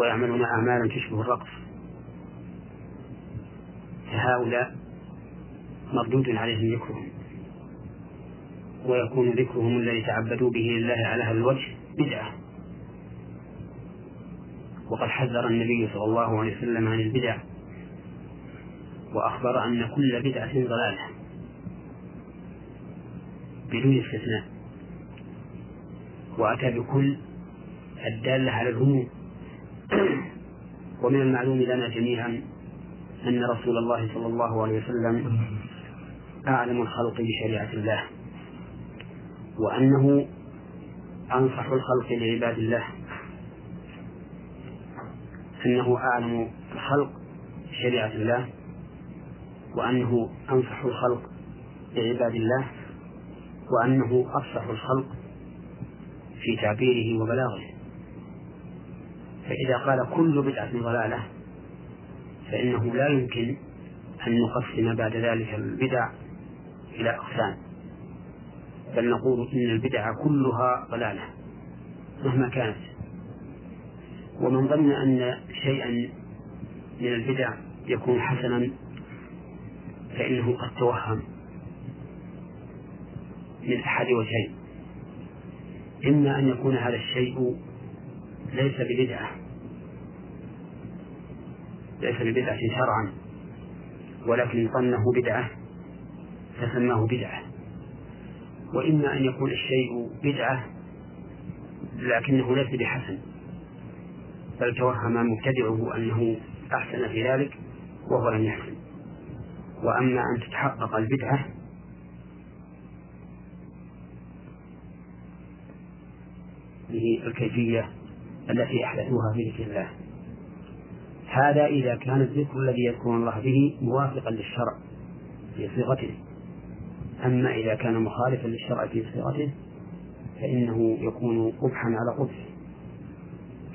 ويعملون أعمالا تشبه الرقص. فهؤلاء مردود عليهم ذكرهم ويكون ذكرهم الذي تعبدوا به لله على هذا الوجه بدعة. وقد حذر النبي صلى الله عليه وسلم عن البدع وأخبر أن كل بدعة ضلالة بدون استثناء. وأتى بكل الدالة على العموم ومن المعلوم لنا جميعا أن رسول الله صلى الله عليه وسلم أعلم الخلق بشريعة الله وأنه أنصح الخلق لعباد الله أنه أعلم الخلق بشريعة الله وأنه أنصح الخلق لعباد الله وأنه أفصح الخلق في تعبيره وبلاغه. فإذا قال كل بدعة ضلالة فإنه لا يمكن أن نقسم بعد ذلك البدع إلى أقسام. بل نقول إن البدع كلها ضلالة مهما كانت. ومن ظن أن شيئا من البدع يكون حسنا فإنه قد توهم من أحد وجهين. إما أن يكون هذا الشيء ليس ببدعة ليس ببدعة شرعا ولكن ظنه بدعة فسماه بدعة. وإما أن يكون الشيء بدعة لكنه ليس بحسن. بل توهم مبتدعه أنه أحسن في ذلك وهو لم يحسن. وأما أن تتحقق البدعة به الكيفية التي أحدثوها في ذكر الله. هذا إذا كان الذكر الذي يذكرون الله به موافقا للشرع في صيغته. أما إذا كان مخالفا للشرع في صيغته فإنه يكون قبحا على قبح.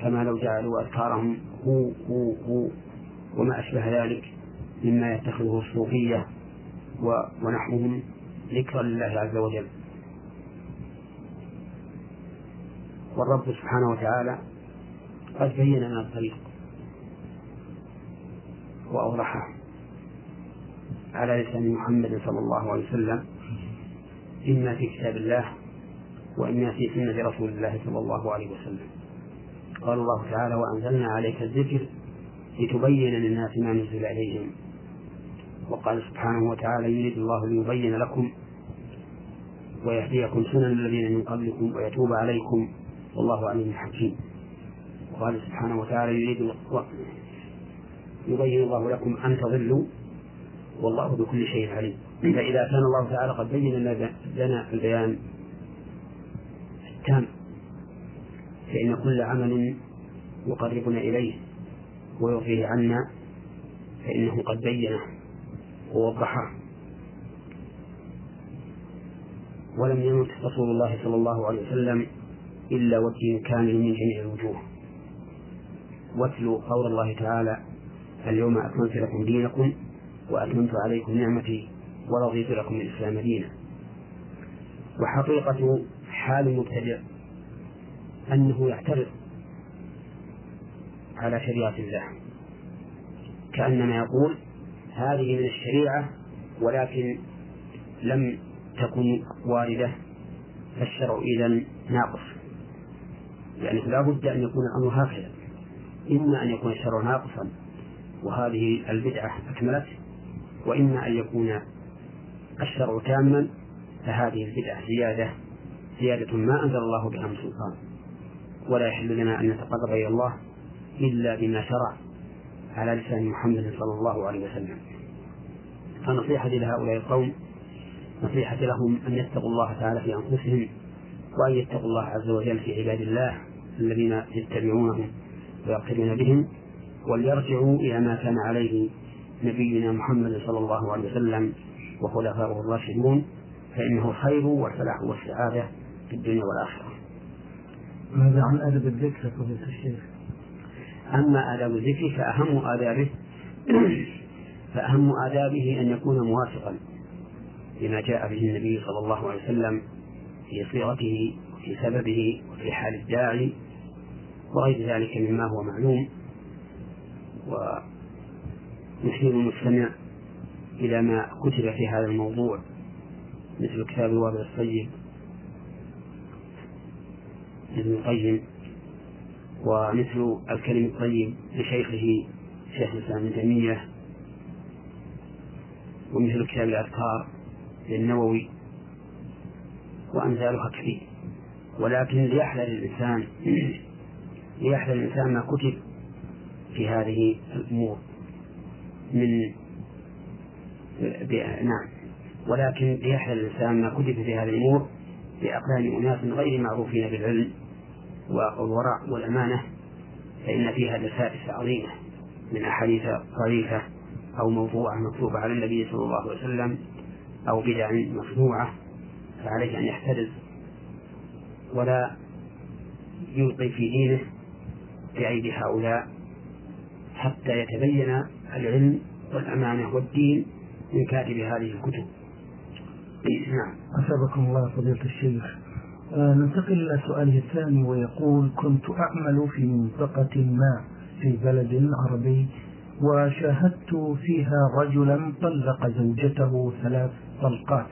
كما لو جعلوا أذكارهم هو هو هو وما أشبه ذلك مما يتخذه الصوفية ونحوهم ذكرا لله عز وجل. والرب سبحانه وتعالى قد بين لنا الطريق وأوضحه على لسان محمد صلى الله عليه وسلم. إما في كتاب الله وإما في سنة رسول الله صلى الله عليه وسلم. قال الله تعالى وأنزلنا عليك الذكر لتبين للناس ما نزل إليهم وقال سبحانه وتعالى يريد الله ليبين لكم ويهديكم سنن الذين من قبلكم ويتوب عليكم. والله عليم حكيم. وقال سبحانه وتعالى يريد يبين الله لكم أن تضلوا والله بكل شيء عليم. فإذا كان الله تعالى قد بين لنا البيان التام فإن كل عمل يقربنا إليه ويرضيه عنا فإنه قد بينه ووضحه. ولم يمت رسول الله صلى الله عليه وسلم إلا وجه كامل من جميع الوجوه. واتلوا قول الله تعالى اليوم أكملت لكم دينكم وأتممت عليكم نعمتي ورضيت لكم الإسلام دينا. وحقيقة حال المبتدع أنه يعترض على شريعة الله كأنما يقول هذه من الشريعة ولكن لم تكن واردة فالشرع إذا ناقص. يعني لا بد أن يكون الأمر هكذا. إما أن يكون الشرع ناقصا وهذه البدعة أكملت وإما أن يكون الشرع تاما فهذه البدعة زيادة زيادة ما أنزل الله بها من سلطان. ولا يحل لنا أن نتقرب إلى الله إلا بما شرع على لسان محمد صلى الله عليه وسلم. فنصيحتي لهؤلاء القوم نصيحة لهم أن يتقوا الله تعالى في أنفسهم وأن يتقوا الله عز وجل في عباد الله الذين يتبعونهم ويقتدون بهم وليرجعوا إلى ما كان عليه نبينا محمد صلى الله عليه وسلم وخلفائه الراشدون فإنه الخير والفلاح والسعادة في الدنيا والآخرة. ماذا عن أدب الذكر فضيلة الشيخ؟ أما آداب الذكر فأهم آدابه فأهم آدابه أن يكون موافقا لما جاء به النبي صلى الله عليه وسلم في صيغته وفي سببه وفي حال الداعي وغير ذلك مما هو معلوم. ونحيل المستمع إلى ما كتب في هذا الموضوع مثل كتاب الوابل الصيب ابن القيم ومثل الكلم الطيب لشيخه شيخ الإسلام ابن تيمية ومثل كتاب الأذكار للنووي وأمثالها كثير. ولكن ليحذر الإنسان ليحذر الإنسان ما كتب في هذه الأمور من نعم. ولكن ليحذر الإنسان ما كتب في هذه الأمور بأقلام أناس غير معروفين بالعلم والورع والأمانة فإن فيها دسائس عظيمة من أحاديث ضعيفة أو موضوعة مكتوبة على النبي صلى الله عليه وسلم أو بدع مصنوعة فعليه أن يحترز ولا يلقي في دينه بأيدي هؤلاء حتى يتبين العلم والأمانة والدين من كاتب هذه الكتب. نعم. أسابقكم الله فضيلة الشيخ. آه ننتقل إلى سؤاله الثاني ويقول كنت أعمل في منطقة ما في بلد عربي وشاهدت فيها رجلا طلق زوجته ثلاث طلقات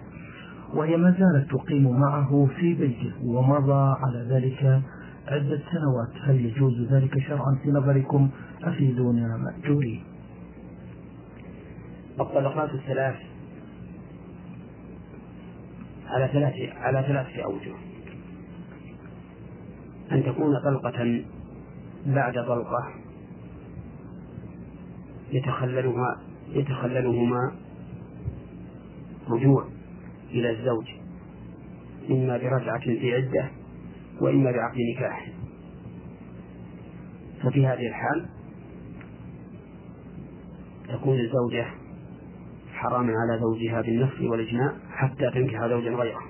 وهي ما زالت تقيم معه في بيته ومضى على ذلك عدة سنوات هل يجوز ذلك شرعا في نظركم؟ أفيدونا مأجورين الطلقات الثلاث. على ثلاث على ثلاثة أوجه. أن تكون طلقة بعد طلقة. يتخللها يتخللهما رجوع إلى الزوج. إما برجعة في عدة وإما بعقد نكاح. ففي هذه الحال تكون الزوجة حراما على زوجها بالنص والإجماع حتى تنكح زوجا غيره.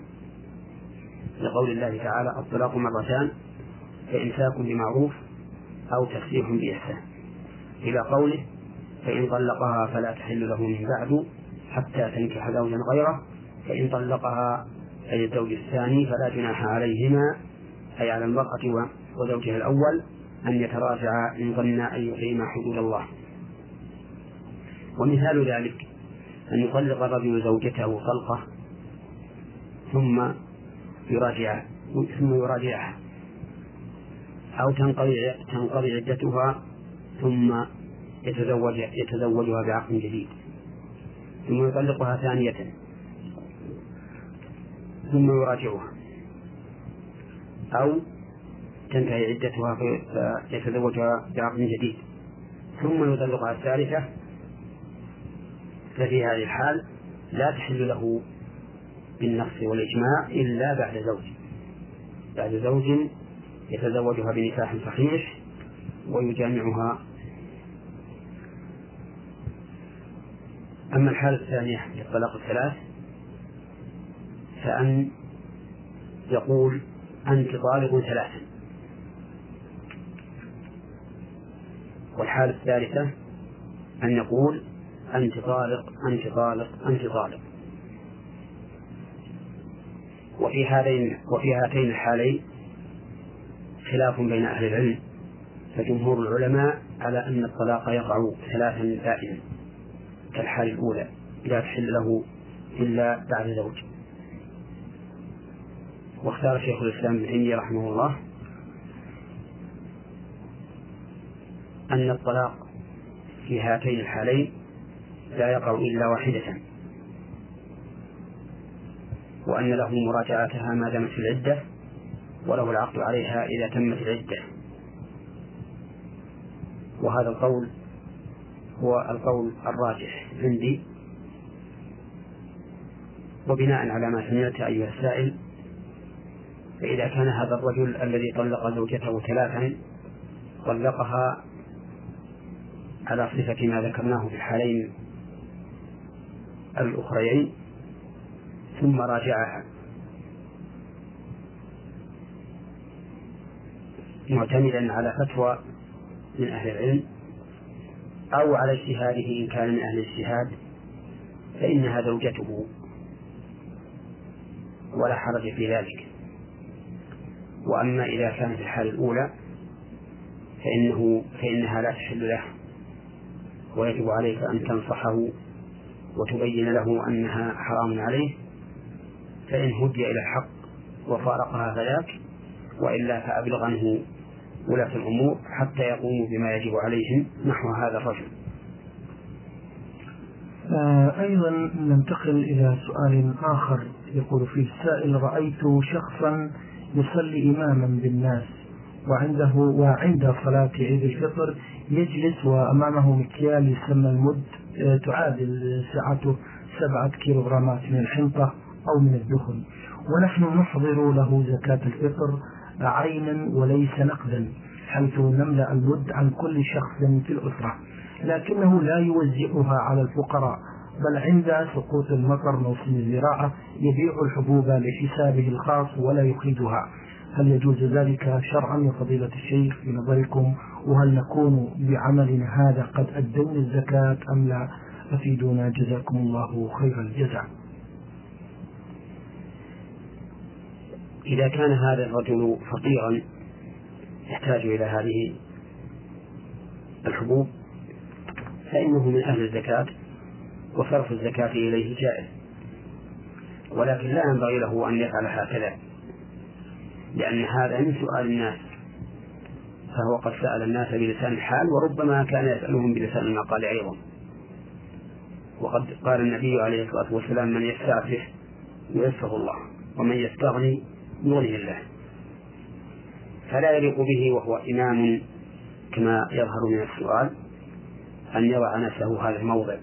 لقول الله تعالى الطلاق مرتان فإمساك بمعروف أو تفسيح بإحسان. إلى قوله فإن طلقها فلا تحل له من بعد حتى تنكح زوجا غيره فإن طلقها أي الزوج الثاني فلا جناح عليهما أي على المرأة وزوجها الأول أن يتراجعا إن ظنا أن يقيما حدود الله. ومثال ذلك أن يطلق الرجل زوجته طلقة ثم يراجع ثم يراجعها. أو تنقضي تنقضي عدتها ثم يتزوج يتزوجها بعقد جديد. ثم يطلقها ثانية. ثم يراجعها. أو تنتهي عدتها فيتزوجها بعقد جديد. ثم يطلقها الثالثة ففي هذه الحال لا تحل له بالنص والإجماع إلا بعد زوج. بعد زوج يتزوجها بنكاح صحيح ويجامعها. أما الحالة الثانية للطلاق الثلاث فأن يقول أنت طالق ثلاثا والحالة الثالثة أن يقول أنت طالق أنت طالق أنت طالق وفي هذين وفي هاتين الحالين خلاف بين أهل العلم فجمهور العلماء على أن الطلاق يقع ثلاثا دائما كالحال الأولى لا تحل له إلا بعد زوج واختار شيخ الإسلام ابن تيمية رحمه الله أن الطلاق في هاتين الحالين لا يقع إلا واحدة وأن له مراجعتها ما دامت العدة وله العقد عليها إذا تمت العدة. وهذا القول هو القول الراجح عندي. وبناء على ما سمعت أيها السائل فإذا كان هذا الرجل الذي طلق زوجته ثلاثا طلقها على صفة ما ذكرناه في الحالين الأخريين ثم راجعها. معتمدا على فتوى من أهل العلم أو على اجتهاده إن كان من أهل الاجتهاد فإنها زوجته ولا حرج في ذلك. وأما إذا كانت الحالة الأولى فإنه فإنها لا تحل له ويجب عليك أن تنصحه وتبين له أنها حرام عليه فإن هدي إلى الحق وفارقها فذاك وإلا فأبلغ عنه ولاة الأمور حتى يقوموا بما يجب عليهم نحو هذا الرجل. آه أيضا ننتقل إلى سؤال آخر يقول فيه السائل رأيت شخصا يصلي إماما بالناس وعنده وعند صلاة عيد الفطر يجلس وأمامه مكيال يسمى المد آه، تعادل سعته سبعة كيلوغرامات من الحنطة أو من الدخن. ونحن نحضر له زكاة الفطر عينا وليس نقدا حيث نملأ المد عن كل شخص في الأسرة لكنه لا يوزعها على الفقراء. بل عند سقوط المطر موسم الزراعة يبيع الحبوب لحسابه الخاص ولا يخرجها هل يجوز ذلك شرعا يا فضيلة الشيخ في نظركم وهل نكون بعملنا هذا قد أدينا الزكاة أم لا؟ أفيدونا جزاكم الله خير الجزاء. إذا كان هذا الرجل فقيرا يحتاج إلى هذه الحبوب فإنه من أهل الزكاة. وصرف الزكاة إليه جائز. ولكن لا ينبغي له أن يفعل هكذا لأن هذا من سؤال الناس. فهو قد سأل الناس بلسان الحال وربما كان يسألهم بلسان المقال أيضا. وقد قال النبي عليه الصلاة والسلام من يستعفف ييسر الله ومن يستغني يغني الله. فلا يليق به وهو إمام كما يظهر من السؤال أن يضع نفسه هذا الموضع.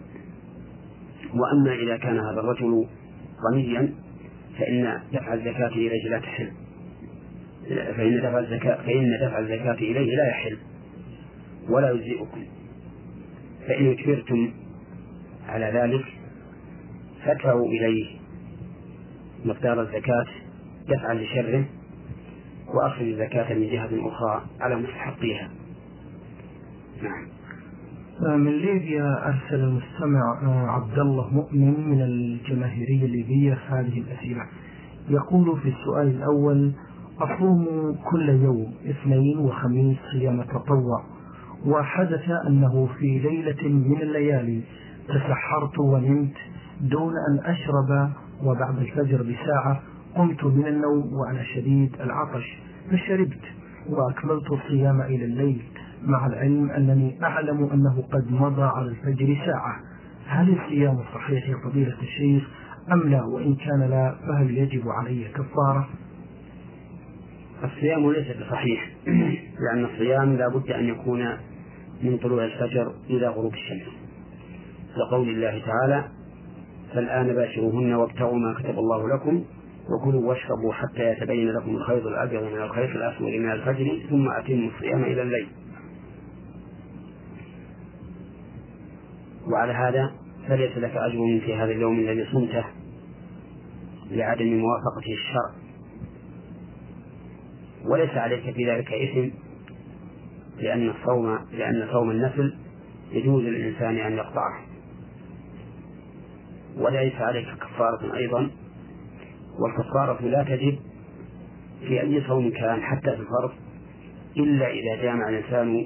وأما إذا كان هذا الرجل غنيا فإن دفع الزكاة إليه لا تحل. فإن دفع الزكاة فإن دفع الزكاة إليه لا يحل ولا يجزئكم. فإن أجبرتم على ذلك فادفعوا إليه مقدار الزكاة دفعا لشره وأخذ الزكاة من جهة أخرى على مستحقيها. نعم. من ليبيا أرسل المستمع عبد الله مؤمن من الجماهيرية الليبية هذه الأسئلة. يقول في السؤال الأول أصوم كل يوم اثنين وخميس صيام تطوع وحدث أنه في ليلة من الليالي تسحرت ونمت دون أن أشرب وبعد الفجر بساعة قمت من النوم وأنا شديد العطش فشربت وأكملت الصيام إلى الليل. مع العلم أنني أعلم أنه قد مضى على الفجر ساعة. هل الصيام صحيح يا فضيلة الشيخ؟ أم لا؟ وإن كان لا فهل يجب علي كفارة؟ الصيام ليس بصحيح لأن الصيام لا بد أن يكون من طلوع الفجر إلى غروب الشمس. لقول الله تعالى فالآن باشروهن وابتغوا ما كتب الله لكم وكلوا واشربوا حتى يتبين لكم الخيط الأبيض من الخيط الأسود من الفجر ثم أتموا الصيام إلى الليل. وعلى هذا فليس لك أجر في هذا اليوم الذي صمته لعدم موافقة الشرع. وليس عليك في ذلك إثم لأن الصوم لأن صوم النفل يجوز للإنسان أن يقطعه. وليس عليك كفارة أيضا والكفارة لا تجب في أي صوم كان حتى في الفرض إلا إذا جامع الإنسان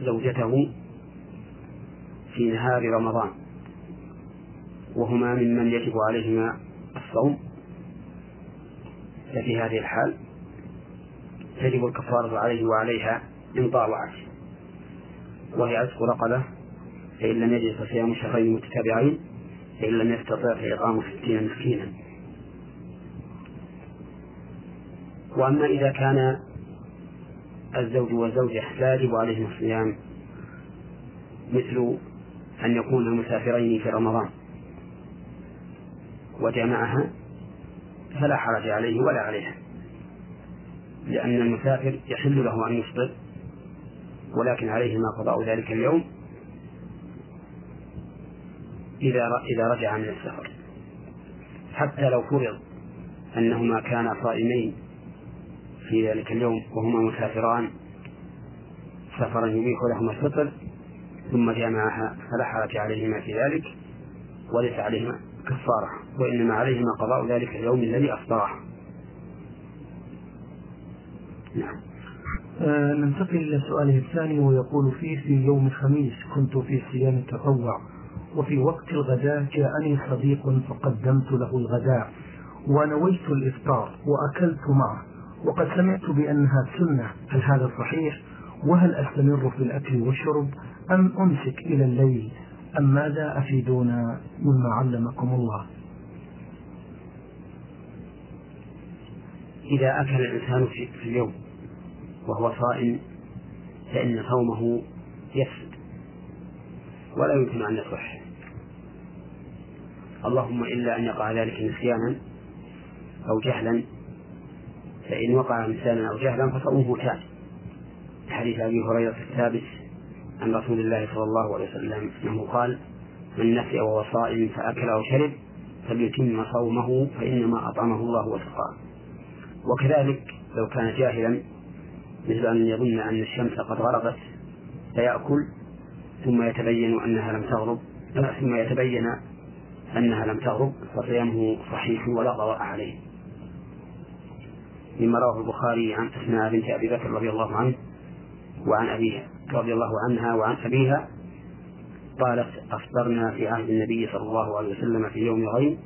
زوجته في نهار رمضان. وهما ممن يجب عليهما الصوم. ففي هذه الحال تجب الكفارة عليه وعليها إن طاوعت وهي عتق رقبة فإن لم يجد فصيام شهرين متتابعين فإن لم يستطع فإطعام ستين مسكينا. وأما إذا كان الزوج والزوجة لا يجب عليهم الصيام مثل أن يكون مسافرين في رمضان وجمعها فلا حرج عليه ولا عليها لأن المسافر يحل له أن يفطر ولكن عليهما قضاء ذلك اليوم إذا إذا رجع من السفر. حتى لو فرض أنهما كانا صائمين في ذلك اليوم وهما مسافران سفرا يبيح لهما الفطر ثم جمعها فلا حرج عليهما في ذلك وليس عليهما كفارة وإنما عليهما قضاء ذلك اليوم الذي أفطره. نعم. آه ننتقل إلى سؤاله الثاني ويقول فيه في يوم الخميس كنت في صيام التطوع وفي وقت الغداء جاءني صديق فقدمت له الغداء ونويت الإفطار وأكلت معه وقد سمعت بأنها سنة هل هذا صحيح؟ وهل أستمر في الأكل والشرب؟ أم أمسك إلى الليل؟ أم ماذا أفيدونا مما علمكم الله؟ إذا أكل الإنسان في اليوم وهو صائم فإن صومه يفسد ولا يمكن أن يصح. اللهم إلا أن يقع ذلك نسيانا أو جهلا فإن وقع نسيانا أو جهلا فصومه تام. حديث أبي هريرة الثابت عن رسول الله صلى الله عليه وسلم أنه قال من نسي وهو صائم فأكل أو شرب فليتم صومه فإنما أطعمه الله وسقاه وكذلك لو كان جاهلا مثل أن يظن أن الشمس قد غربت فيأكل ثم يتبين أنها لم تغرب ثم يتبين أنها لم تغرب فصيامه صحيح ولا قضاء عليه. مما رواه البخاري عن أسماء بنت أبي بكر رضي الله عنه وعن أبيها. رضي الله عنها وعن أبيها قالت أفطرنا في عهد النبي صلى الله عليه وسلم في يوم غيم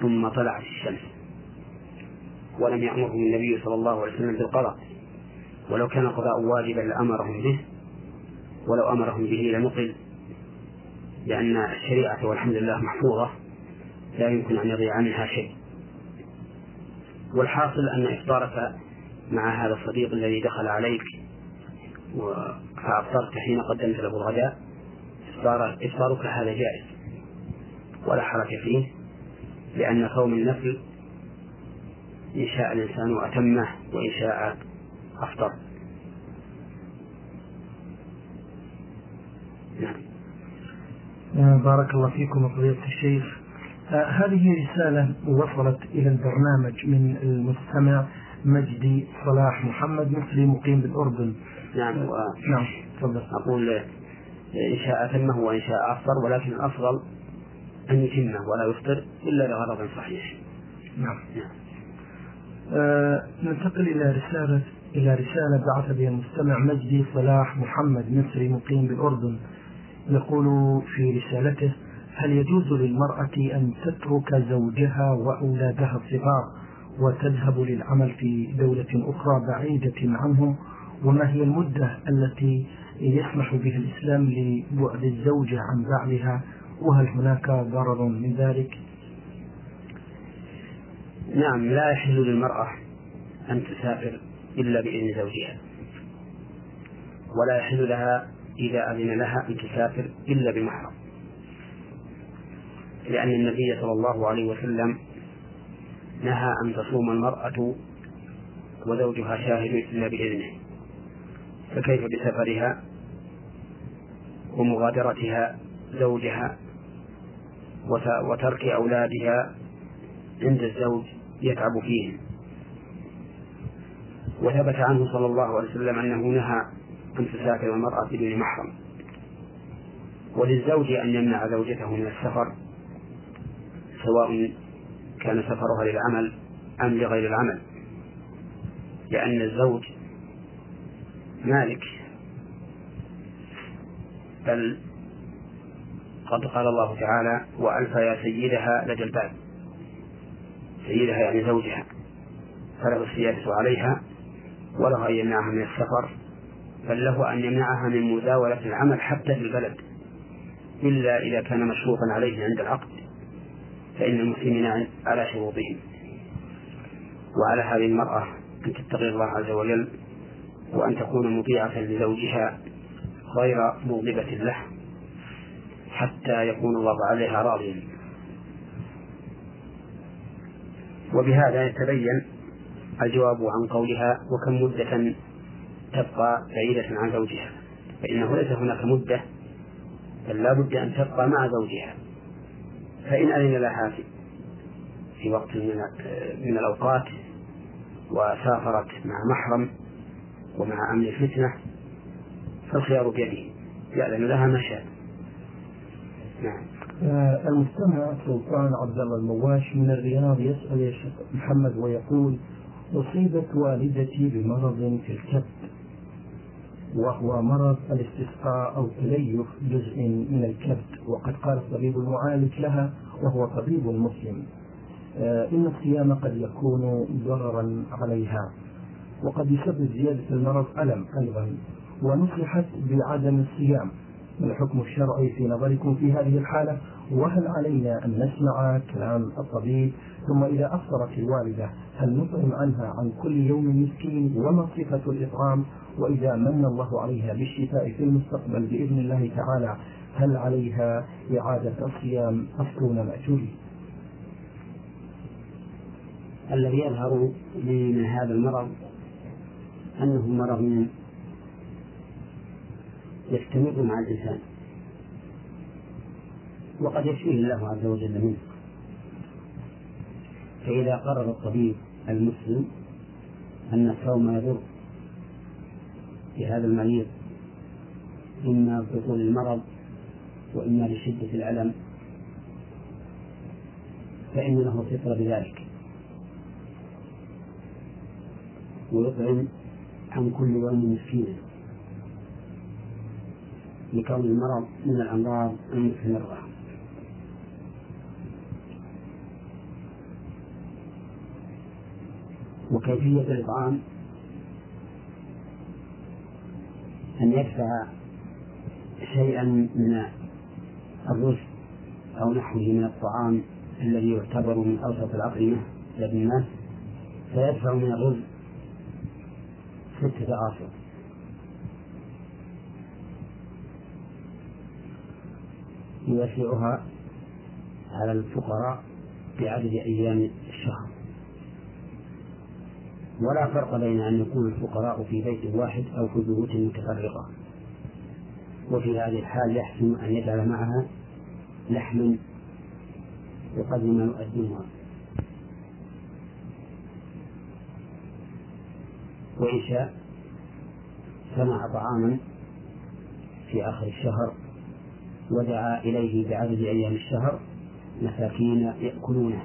ثم طلعت الشمس. ولم يأمرهم النبي صلى الله عليه وسلم بالقضاء. ولو كان القضاء واجبا لأمرهم به ولو أمرهم به لنقل لأن الشريعة والحمد لله محفوظة لا يمكن أن يضيع عنها شيء. والحاصل أن إفطارك مع هذا الصديق الذي دخل عليك فأفطرت حين قدمت له الغداء إفطارك هذا جائز. ولا حرج فيه لأن صوم النفل إن شاء الإنسان أتمه وإن شاء أفطر. نعم. آه، بارك الله فيكم فضيلة الشيخ. آه هذه رسالة وصلت إلى البرنامج من المستمع مجدي صلاح محمد مصري مقيم بالأردن. نعم و... نعم تفضل. أقول إن شاء أتمه وإن شاء أفطر ولكن الأفضل أن يتمه ولا يفطر إلا لغرض صحيح. نعم, نعم. آه ننتقل إلى رسالة إلى رسالة بعث بها المستمع مجدي صلاح محمد مصري مقيم بالأردن. يقول في رسالته هل يجوز للمرأة أن تترك زوجها وأولادها الصغار وتذهب للعمل في دولة أخرى بعيدة عنهم؟ وما هي المدة التي يسمح بها الإسلام لبعد الزوجة عن بعلها وهل هناك ضرر من ذلك؟ نعم لا يحل للمرأة أن تسافر إلا بإذن زوجها. ولا يحل لها إذا أذن لها أن تسافر إلا بمحرم. لأن النبي صلى الله عليه وسلم نهى أن تصوم المرأة وزوجها شاهد إلا بإذنه. فكيف بسفرها ومغادرتها زوجها وترك أولادها عند الزوج يتعب فيهم وثبت عنه صلى الله عليه وسلم أنه نهى أن تسافر المرأة بدون محرم. وللزوج أن يمنع زوجته من السفر سواء كان سفرها للعمل أم لغير العمل لأن الزوج مالك. بل قد قال الله تعالى وألف يا سيدها لدى الباب سيدها يعني زوجها. فله السيادة عليها وله أن يمنعها من السفر بل له أن يمنعها من مزاولة العمل حتى في البلد. إلا إذا كان مشروطا عليه عند العقد فإن المسلمين على شروطهم. وعلى هذه المرأة أن تتقي الله عز وجل وأن تكون مطيعة لزوجها غير مغضبة له حتى يكون الله عليها راضيا. وبهذا يتبين الجواب عن قولها وكم مدة تبقى بعيدة عن زوجها. فإنه ليس هناك مدة بل لا بد أن تبقى مع زوجها. فإن أذن لها في وقت من الأوقات وسافرت مع محرم ومع أمن الفتنة فالخيار بيده يأذن لها ما شاء. نعم. آه المستمع سلطان عبد الله المواش من الرياض يسأل يا شيخ محمد ويقول أصيبت والدتي بمرض في الكبد وهو مرض الاستسقاء أو تليف جزء من الكبد وقد قال الطبيب المعالج لها وهو طبيب مسلم. آه، إن الصيام قد يكون ضررا عليها. وقد يسبب زيادة المرض ألم أيضا ونصحت بعدم الصيام. ما الحكم الشرعي في نظركم في هذه الحالة؟ وهل علينا أن نسمع كلام الطبيب؟ ثم إذا أفطرت الوالدة هل نطعم عنها عن كل يوم مسكين وما صفة الإطعام؟ وإذا من الله عليها بالشفاء في المستقبل بإذن الله تعالى هل عليها إعادة الصيام أفتونا مأجورين الذي يظهر من هذا المرض أنه مرض يستمر مع الإنسان. وقد يشفيه الله عز وجل منه. فإذا قرر الطبيب المسلم أن الصوم يضر بهذا المريض إما بطول المرض وإما لشدة الألم فإن له فطرة بذلك. ويطعم عن كل يوم مسكينا لكون المرض من الأمراض المستمرة وكيفية الإطعام؟ أن يدفع شيئا من الرز أو نحوه من الطعام الذي يعتبر من أوسط الأطعمة لدى الناس فيدفع من الرز ستة آصر يوسعها على الفقراء بعدد أيام الشهر. ولا فرق بين أن يكون الفقراء في بيت واحد أو في بيوت متفرقة. وفي هذه الحال يحسن أن يجعل معها لحما بقدر ما يقدمها وإن شاء صنع طعاما في آخر الشهر ودعا إليه بعدد أيام الشهر مساكين يأكلونه.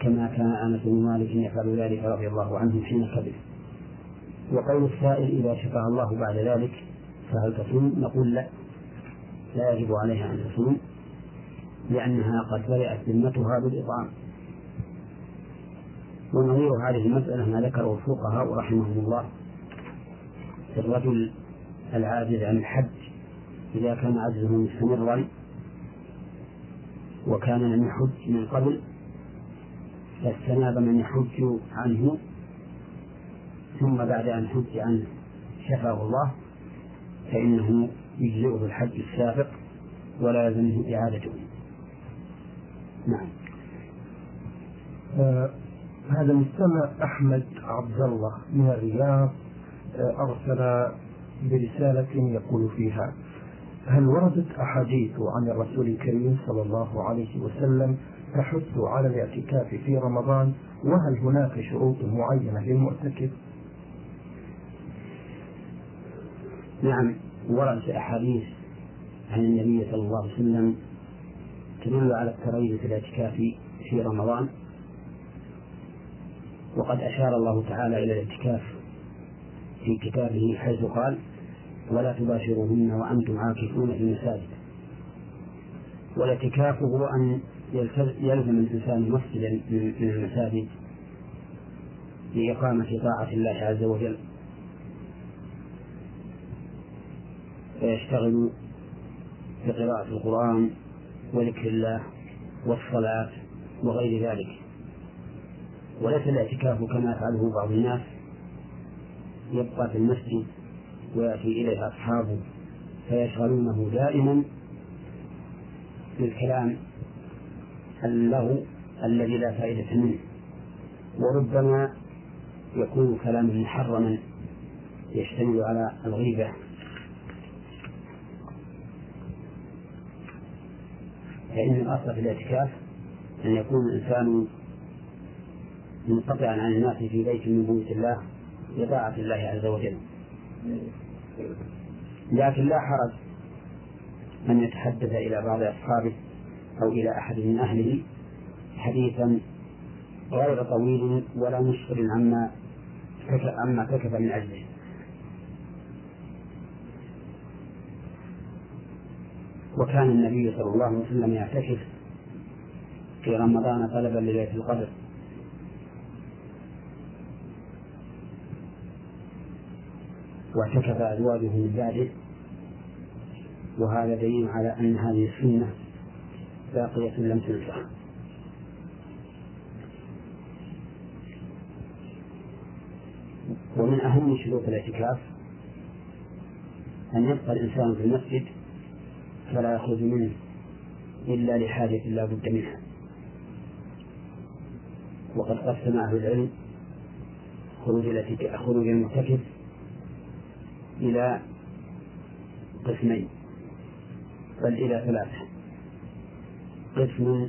كما كان أنس بن مالك يفعل ذلك رضي الله عنه حين كبر. وقول السائل إذا شفى الله بعد ذلك فهل تصوم؟ نقول لا. لا يجب عليها أن تصوم لأنها قد برئت ذمتها بالإطعام. ونظير هذه المسألة ما ذكره الفقهاء رحمهم الله. في الرجل العاجز عن الحج إذا كان عجزه مستمرا وكان لم يحج من قبل فاستناب من يحج عنه ثم بعد أن حج عنه شفاه الله فإنه يجزئه الحج السابق ولا يلزمه إعادته. نعم. آه هذا المستمع أحمد عبد الله من الرياض آه أرسل برسالة يقول فيها هل وردت أحاديث عن الرسول الكريم صلى الله عليه وسلم تحث على الاعتكاف في رمضان وهل هناك شروط معينة للمعتكف؟ نعم وردت أحاديث عن النبي صلى الله عليه وسلم تدل على الترغيب في الاعتكاف في رمضان وقد أشار الله تعالى إلى الاعتكاف في كتابه حيث قال ولا تباشروهن وأنتم عاكفون في المساجد. والاعتكاف هو أن يلزم الإنسان مسجدا من المساجد لإقامة طاعة الله عز وجل. فيشتغل بقراءة القرآن وذكر الله والصلاة وغير ذلك. وليس الاعتكاف كما يفعله بعض الناس. يبقى في المسجد ويأتي إليه أصحابه فيشغلونه دائما بالكلام اللغو الذي لا فائدة منه. وربما يكون كلاما محرما يشتمل على الغيبة. فإن الأصل في الاعتكاف أن يكون الإنسان منقطعا عن الناس في بيت من بيوت الله لطاعة الله عز وجل. لكن لا حرج أن يتحدث إلى بعض أصحابه أو إلى أحد من أهله حديثا غير طويل ولا مشكل عما عما كتب من أجله. وكان النبي صلى الله عليه وسلم يعتكف في رمضان طلبا لليلة القدر. واعتكف أزواجه من بعده وهذا دليل على أن هذه السنة باقية لم تنسخ ومن أهم شروط الاعتكاف أن يبقى الإنسان في المسجد فلا يخرج منه إلا لحاجة لا بد منها. وقد قسم أهل العلم خروج خروج المعتكف إلى قسمين بل إلى ثلاثة. قسم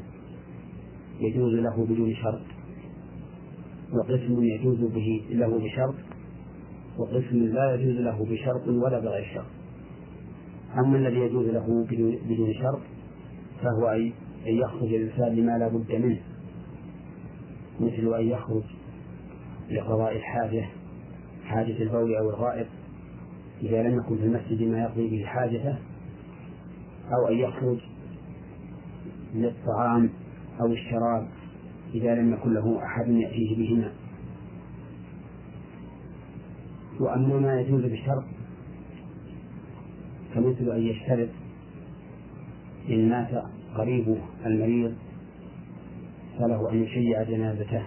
يجوز له بدون شرط وقسم يجوز به له بشرط وقسم لا يجوز له بشرط ولا بغير شرط. أما الذي يجوز له بدون شرط فهو أن يخرج الإنسان لما لا بد منه مثل أن يخرج لقضاء الحاجة حاجة البول أو الغائط. إذا لم يكن في المسجد ما يقضي به حاجته أو أن يخرج للطعام أو الشراب إذا لم يكن له أحد يأتيه بهما. وأما ما يجوز بالشرط فمثل أن يشترط إن مات قريبه المريض فله أن يشيع جنازته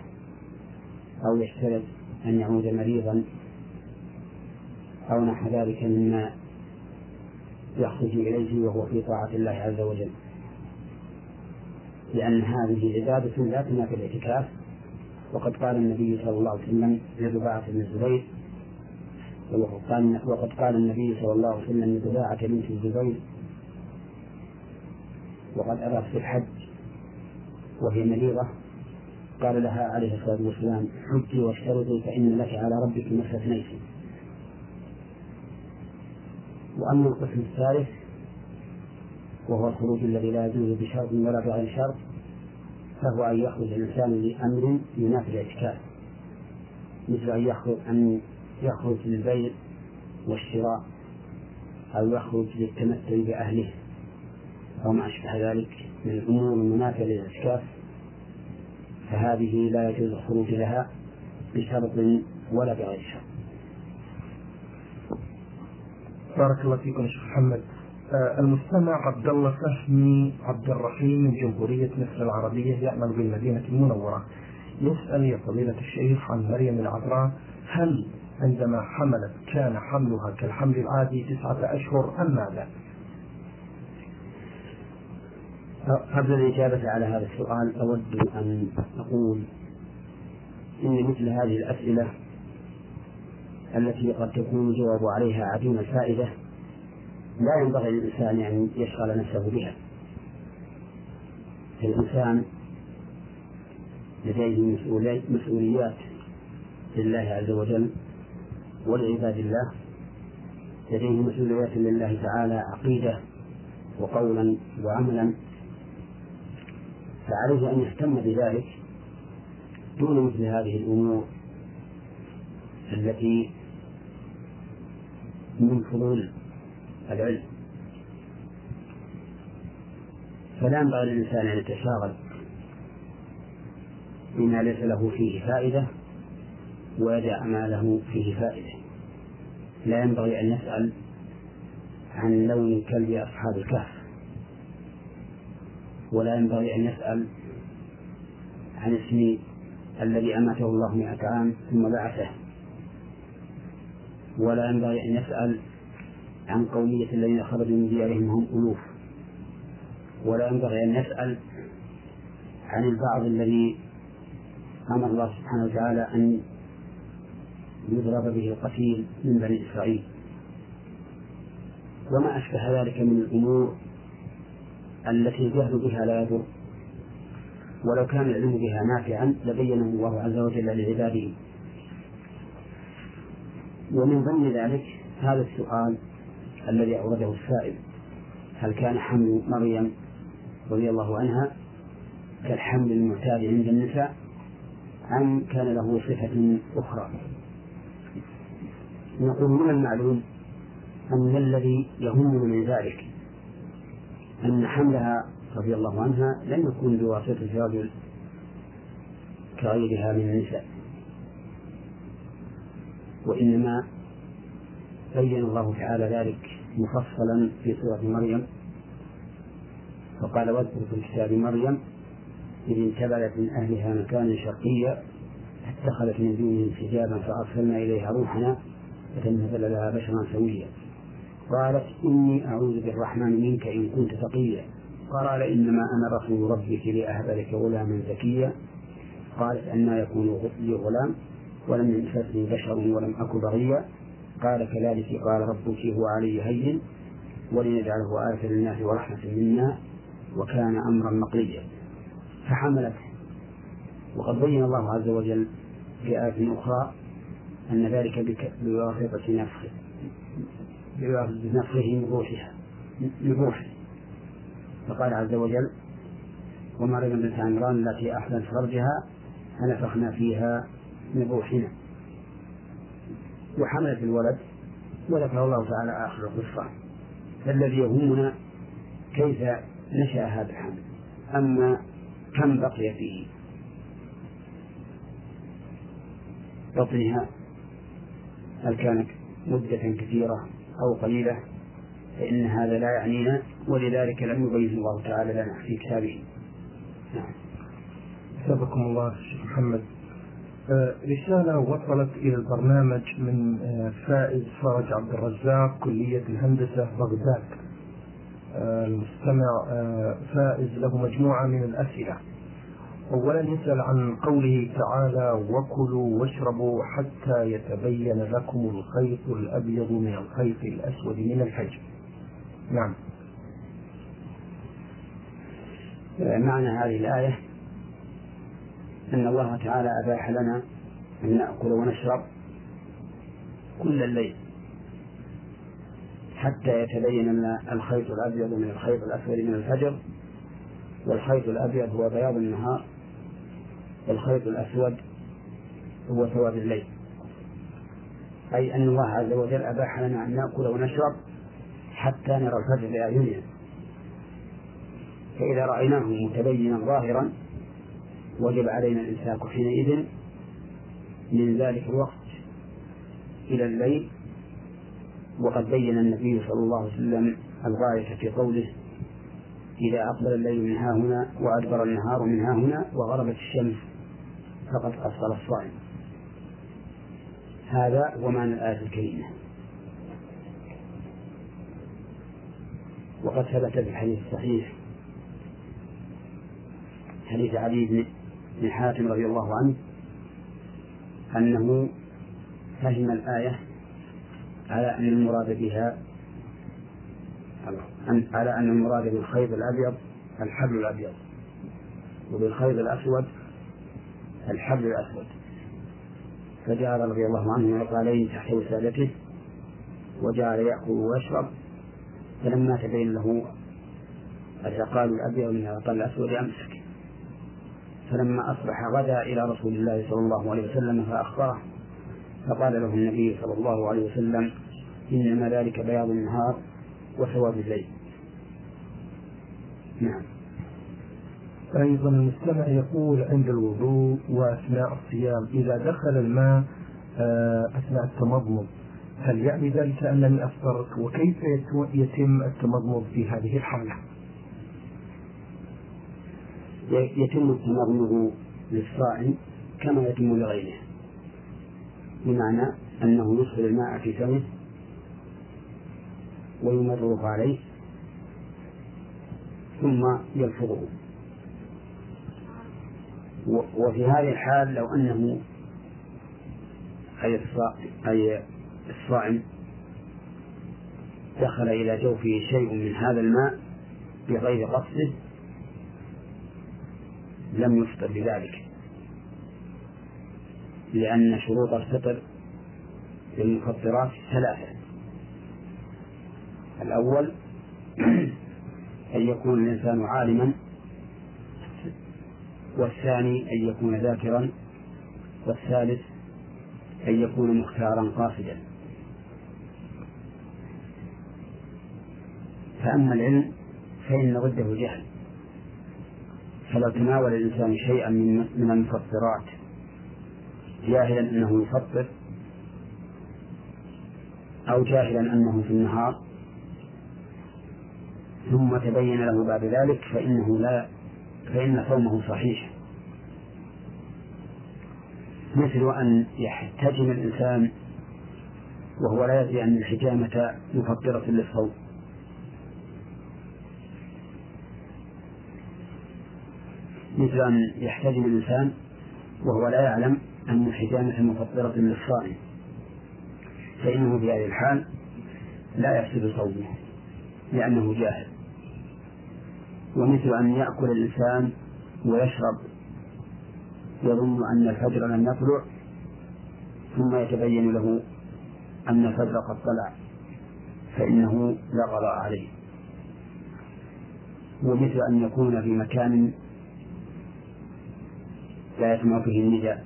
أو يشترط أن يعود مريضا أو نحو ذلك مما يخرج إليه وهو في طاعة الله عز وجل. لأن هذه عبادة لا تنافي الاعتكاف. وقد قال النبي صلى الله عليه وسلم لرباعة بن الزبير وقد قال النبي صلى الله عليه وسلم لرباعة بنت الزبير وقد أراد في الحج وهي مريضة. قال لها عليه الصلاة والسلام حجي واشترطي فإن لك على ربك ما استثنيت وأما القسم الثالث وهو الخروج الذي لا يجوز بشرط ولا بغير شرط فهو أن يخرج الإنسان لأمر ينافي الاعتكاف مثل أن يخرج أن يخرج للبيع والشراء أو يخرج للتمتع بأهله. أو ما أشبه ذلك من الأمور المنافية للاعتكاف فهذه لا يجوز الخروج لها بشرط ولا بغير شرط. بارك الله فيكم شيخ محمد. آه، المستمع عبد الله فهمي عبد الرحيم من جمهورية مصر العربية يعمل بالمدينة المنورة. يسأل يا فضيلة الشيخ عن مريم العذراء. هل عندما حملت كان حملها كالحمل العادي تسعة أشهر أم ماذا؟ قبل الإجابة على هذا السؤال أود أن أقول إن مثل هذه الأسئلة التي قد تكون الجواب عليها عديم الفائدة لا ينبغي للإنسان أن يشغل نفسه بها. الإنسان لديه مسؤوليات لله عز وجل ولعباد الله لديه مسؤوليات لله تعالى عقيدة وقولا وعملا فعليه أن يهتم بذلك دون مثل هذه الأمور التي من فضول العلم. فلا ينبغي للإنسان أن يتشاغل بما ليس له فيه فائدة ويدع ما له فيه فائدة. لا ينبغي أن يسأل عن لون كلب أصحاب الكهف. ولا ينبغي أن يسأل عن اسم الذي أماته الله مئة عام ثم بعثه. ولا ينبغي أن يسأل عن قومية الذين خرجوا من ديارهم هم ألوف. ولا ينبغي أن يسأل عن البعض الذي أمر الله سبحانه وتعالى أن يضرب به القتيل من بني إسرائيل. وما أشبه ذلك من الأمور التي الجهل بها لا يضر. ولو كان العلم بها نافعا لبينه الله عز وجل لعباده. ومن ضمن ذلك هذا السؤال الذي أورده السائل. هل كان حمل مريم رضي الله عنها كالحمل المعتاد عند النساء أم كان له صفة أخرى؟ نقول من المعلوم أن الذي يهمنا من ذلك أن حملها رضي الله عنها لم يكن بواسطة رجل كغيرها من النساء. وإنما بين الله تعالى ذلك مفصلا في سورة مريم. فقال واذكر في الكتاب مريم إذ انتبذت من أهلها مكانا شرقيا اتخذت من دونهم حجابا فأرسلنا إليها روحنا فتمثل لها بشرا سويا. قالت إني أعوذ بالرحمن منك إن كنت تقيا. قال إنما أنا رسول ربك لأهب لك غلاما زكيا. قالت أنا يكون لي غلام. ولم يمسسني بشر ولم أك بغيا قال كذلك قال ربك هو علي هين ولنجعله آية للناس ورحمة منا وكان أمرا مقضيا. فحملت. وقد بين الله عز وجل في آية أخرى أن ذلك بواسطة نفخه بنفخه من روحها من روحه. فقال عز وجل ومريم بنت عمران التي أحسنت فرجها فنفخنا فيها من روحنا وحملت الولد وذكر الله تعالى آخر القصة. فالذي يهمنا كيف نشأ هذا الحمل أما كم بقي فيه. بطنها هل كانت مدة كثيرة أو قليلة فإن هذا لا يعنينا ولذلك لم يبين الله تعالى لنا في كتابه. نعم. الله شيخ محمد. رسالة وصلت إلى البرنامج من آه، فائز فرج عبد الرزاق كلية الهندسة بغداد. آه، المستمع فائز له مجموعة من الأسئلة. أولا يسأل عن قوله تعالى وكلوا واشربوا حتى يتبين لكم الخيط الأبيض من الخيط الأسود من الفجر نعم. معنى هذه الآية أن الله تعالى أباح لنا أن نأكل ونشرب كل الليل حتى يتبين لنا الخيط الأبيض من الخيط الأسود من الفجر والخيط الأبيض هو بياض النهار والخيط الأسود هو سواد الليل. أي أن الله عز وجل أباح لنا أن نأكل ونشرب حتى نرى الفجر بأعيننا. فإذا رأيناه متبينا ظاهرا وجب علينا الإمساك حينئذ من ذلك الوقت إلى الليل. وقد بين النبي صلى الله عليه وسلم الغاية في قوله إذا أقبل الليل من ها هنا وأدبر النهار من ها هنا وغربت الشمس فقد أفطر الصائم. هذا هو معنى الآية الكريمة. وقد ثبت في الحديث الصحيح حديث علي بن بن حاتم رضي الله عنه أنه فهم الآية على أن المراد بها على أن المراد بالخيط الأبيض الحبل الأبيض وبالخيط الأسود الحبل الأسود. فجعل رضي الله عنه يقع عليه تحت وسادته وجعل يأكل ويشرب فلما تبين له العقال الأبيض من العقال الأسود أمسك. فلما أصبح غدا إلى رسول الله صلى الله عليه وسلم فأخبره فقال له النبي صلى الله عليه وسلم إنما ذلك بياض النهار وسواد الليل. نعم. أيضا المستمع يقول عند الوضوء وأثناء الصيام إذا دخل الماء آه، أثناء التمضمض هل يعني ذلك أنني أفطرت؟ وكيف يتم التمضمض في هذه الحالة؟ يتم التمضمض للصائم كما يتم لغيره. بمعنى أنه يدخل الماء في فمه ويمرغ عليه ثم يلفظه. وفي هذه الحال لو أنه أي الصائم دخل إلى جوفه شيء من هذا الماء بغير قصده لم يفطر بذلك. لأن شروط الفطر للمفطرات ثلاثة. الأول أن يكون الإنسان عالما والثاني أن يكون ذاكرا والثالث أن يكون مختارا قاصدا. فأما العلم فإن ضده الجهل فلو تناول الإنسان شيئا من من المفطرات. جاهلا أنه يفطر أو جاهلا أنه في النهار. ثم تبين له بعد ذلك فإنه لا فإن صومه صحيح. مثل أن يحتجم الإنسان وهو لا يدري أن الحجامة مفطرة للصوم. مثل أن يحتجم الإنسان وهو لا يعلم أن الحجامة مفطرة للصائم. فإنه في هذه الحال لا يفسد صومه لأنه جاهل. ومثل أن يأكل الإنسان ويشرب يظن أن الفجر لم يطلع ثم يتبين له أن الفجر قد طلع فإنه لا قضاء عليه. ومثل أن يكون في مكان لا يسمع فيه النداء.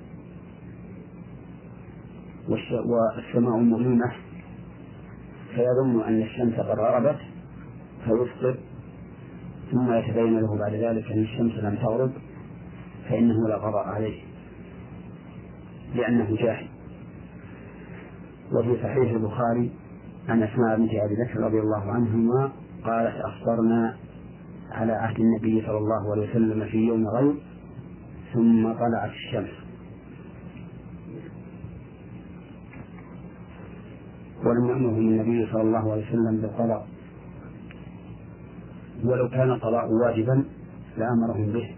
والسماء مظلمة فيظن أن الشمس قد غربت فيفطر ثم يتبين له بعد ذلك أن الشمس لم تغرب فإنه لا قضاء عليه لأنه جاهل. وفي صحيح البخاري عن أسماء بنت أبي بكر رضي الله عنهما قالت أفطرنا على عهد النبي صلى الله عليه وسلم في يوم غيب ثم طلعت الشمس. ولم يأمرهم النبي صلى الله عليه وسلم بالقضاء. ولو كان القضاء واجبا لأمرهم به.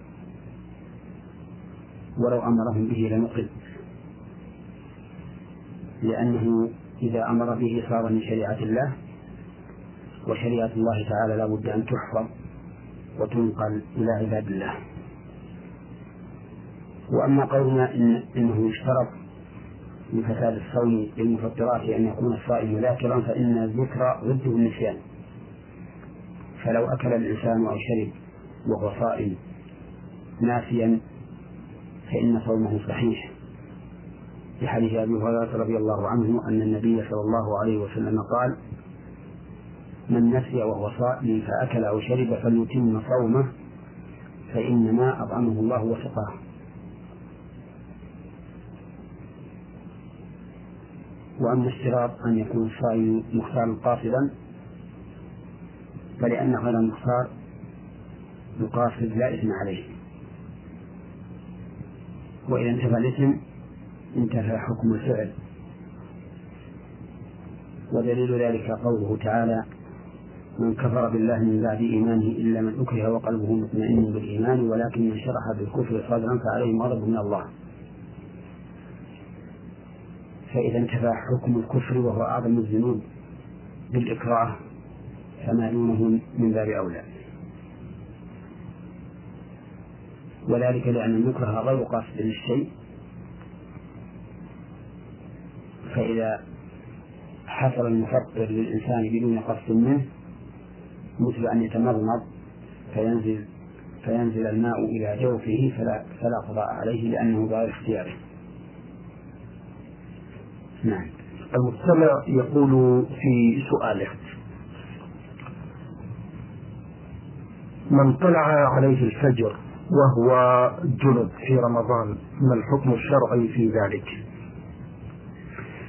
ولو أمرهم به لنقل لأنه إذا أمر به صار من شريعة الله. وشريعة الله تعالى لا بد أن تحفظ وتنقل إلى عباد الله. وأما قولنا إن إنه يشترط لفساد الصوم للمفطرات أن يكون الصائم ذاكرا فإن الذكر ضده النسيان. فلو أكل الإنسان أو شرب وهو صائم ناسيا فإن صومه صحيح. في حديث أبي هريرة رضي الله عنه أن النبي صلى الله عليه وسلم قال من نسي وهو صائم فأكل أو شرب فليتم صومه فإنما أطعمه الله وسقاه. وأما اشتراط أن يكون الصائم مختار قاصدا فلأن هذا المختار القاصد لا إثم عليه. وإذا انتفى الإثم انتفى حكم الفعل. ودليل ذلك قوله تعالى من كفر بالله من بعد إيمانه إلا من أكره وقلبه مطمئن بالإيمان ولكن من شرح بالكفر صدرا فعليهم غضب من الله. فإذا انتفى حكم الكفر وهو أعظم الذنوب بالإكراه فما دونه من باب أولى وذلك لأن المكره غير قاصد للشيء فإذا حصل المفطر للإنسان بدون قصد منه مثل أن يتمرمض فينزل فينزل الماء إلى جوفه فلا فلا قضاء عليه لأنه بغير اختياره. نعم. المستمع يقول في سؤاله من طلع عليه الفجر وهو جنب في رمضان ما الحكم الشرعي في ذلك؟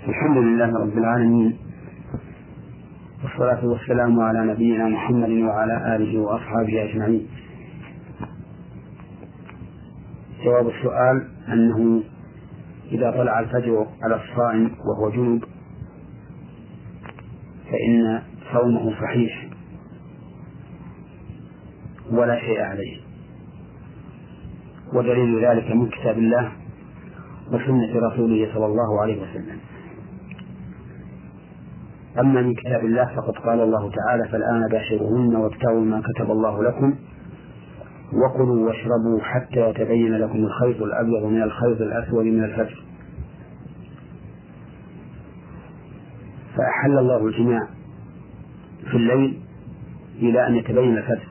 الحمد لله رب العالمين والصلاة والسلام على نبينا محمد وعلى آله وأصحابه أجمعين جواب السؤال أنه إذا طلع الفجر على الصائم وهو جنب فإن صومه صحيح ولا شيء عليه. ودليل ذلك من كتاب الله وسنة رسوله صلى الله عليه وسلم. أما من كتاب الله فقد قال الله تعالى فالآن باشروهن وابتغوا ما كتب الله لكم وكلوا واشربوا حتى يتبين لكم الخيط الأبيض من الخيط الأسود من الفجر. فأحل الله الجماع في الليل إلى أن يتبين الفجر.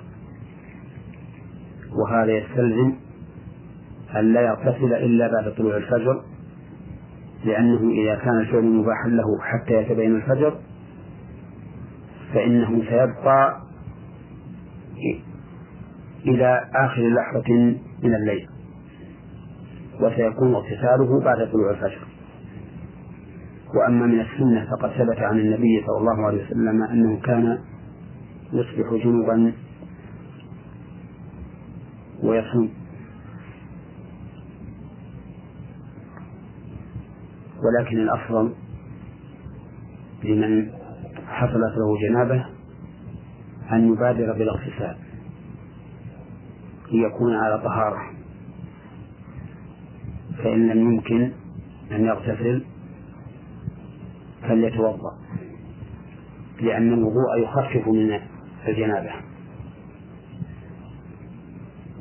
وهذا يستلزم أن لا يغتسل إلا بعد طلوع الفجر لأنه إذا كان الفعل مباحا له حتى يتبين الفجر فإنه سيبقى إلى آخر لحظة من الليل. وسيكون اغتساله بعد طلوع الفجر. وأما من السنة فقد ثبت عن النبي صلى الله عليه وسلم أنه كان يصبح جنبا ويصوم. ولكن الأفضل لمن حصلت له جنابة أن يبادر بالاغتسال. ليكون على طهارة. فإن لم يمكن أن يغتسل فليتوضأ لأن الوضوء يخفف من الجنابة.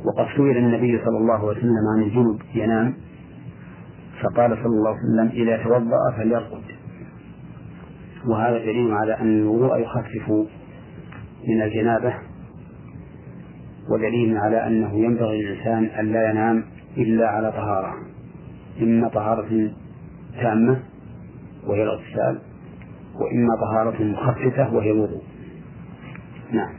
وقد سئل النبي صلى الله عليه وسلم عن الجنب ينام فقال صلى الله عليه وسلم إذا توضأ فليرقد. وهذا دليل على أن الوضوء يخفف من الجنابة ودليل على أنه ينبغي للإنسان أن لا ينام إلا على طهارة. إما طهارة تامة وهي الاغتسال وإما طهارة مخففة وهي الوضوء. نعم.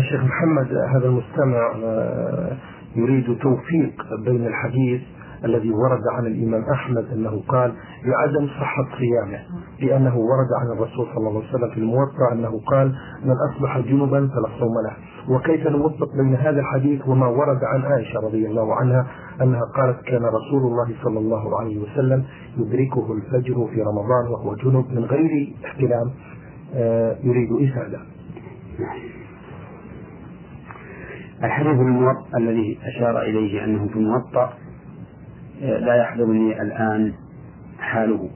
شيخ محمد هذا المستمع آه، يريد توفيق بين الحديث الذي ورد عن الإمام أحمد أنه قال لعدم صحة صيامه لأنه ورد عن الرسول صلى الله عليه وسلم في الموطأ أنه قال من أصبح جنبا فلا صوم له. وكيف نوفق بين هذا الحديث وما ورد عن عائشة رضي الله عنها أنها قالت كان رسول الله صلى الله عليه وسلم يدركه الفجر في رمضان وهو جنب من غير احتلام آه، يريد إفادة الحديث الموطأ الذي أشار إليه أنه في الموطأ لا يحضرني الآن حاله.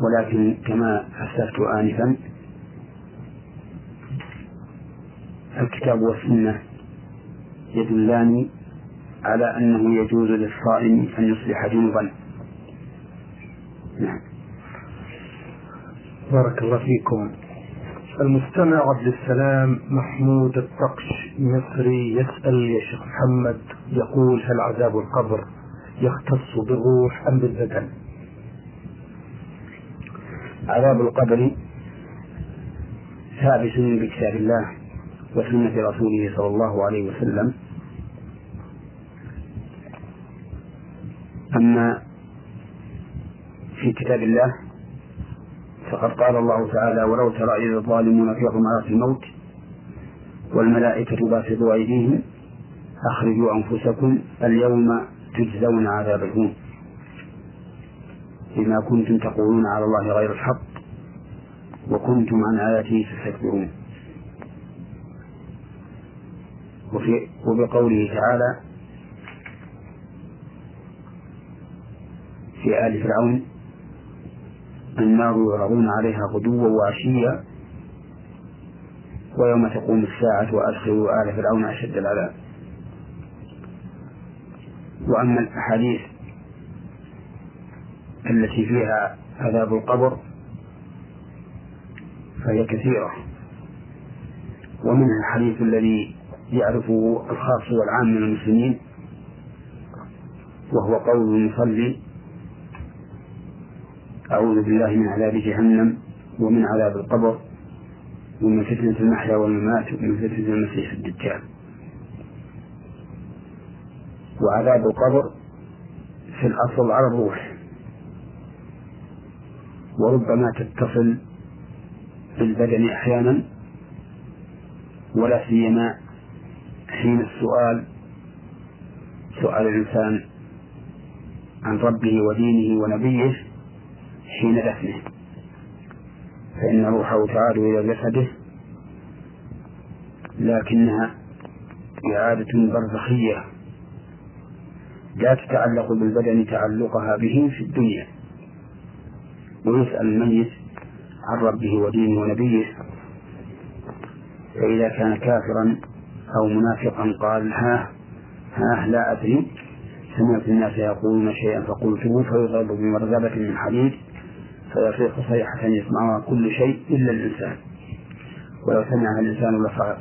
ولكن كما أسلفت آنفا الكتاب والسنة يدلان على أنه يجوز للصائم أن يصبح جنبا. نعم. بارك الله فيكم. المستمع عبد السلام محمود الطقش مصري يسأل يا شيخ محمد يقول هل عذاب القبر يختص بالروح أم بالبدن؟ عذاب القبر ثابت بكتاب الله وسنة رسوله صلى الله عليه وسلم أما في كتاب الله فقد قال الله تعالى ولو ترى إذ الظالمون في غمرات الموت والملائكة باسطوا أيديهم أخرجوا أنفسكم اليوم تجزون عذاب الهون بما كنتم تقولون على الله غير الحق وكنتم عن آياته تستكبرون. وفي وبقوله تعالى في آل فرعون النار يعرضون عليها غدوا وعشيا ويوم تقوم الساعة وأدخلوا آل فرعون أشد العذاب. وأما الأحاديث التي فيها عذاب القبر فهي كثيرة. ومنها الحديث الذي يعرفه الخاص والعام من المسلمين وهو قول المصلي أعوذ بالله من عذاب جهنم ومن عذاب القبر ومن فتنة المحيا والممات ومن فتنة المسيح الدجال. وعذاب القبر في الأصل على الروح. وربما تتصل بالبدن أحيانا ولا سيما حين السؤال سؤال الإنسان عن ربه ودينه ونبيه حين دفنه. فإن روحه تعاد إلى جسده لكنها إعادة برزخية. لا تتعلق بالبدن تعلقها به في الدنيا. ويسأل الميت عن ربه ودينه ونبيه. فإذا كان كافرا أو منافقا قال ها ها لا أدري. سمعت الناس يقولون شيئا فقلته فيضرب بمرزبة من حديد فيصيح صيحة يسمعها كل شيء إلا الإنسان. ولو سمعها الإنسان لصعق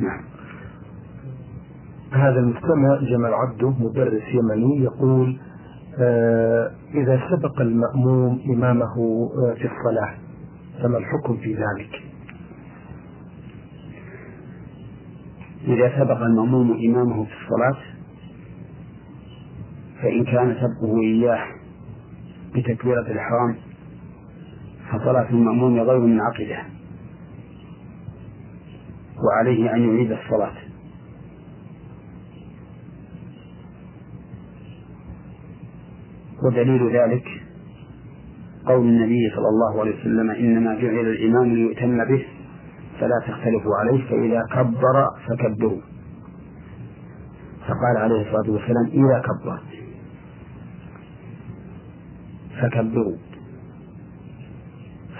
نعم هذا المستمع جمال عبده مدرس يمني يقول آه إذا سبق المأموم إمامه آه في الصلاة فما الحكم في ذلك؟ إذا سبق المأموم إمامه في الصلاة فإن كان سبقه إياه بتكبيرة الإحرام فصلاة المأموم غير منعقدة وعليه أن يعيد الصلاة ودليل ذلك قول النبي صلى الله عليه وسلم إنما جعل الإمام ليؤتم به فلا تختلفوا عليه فإذا كبر فكبروا. فقال عليه الصلاة والسلام إذا كبر فكبروا.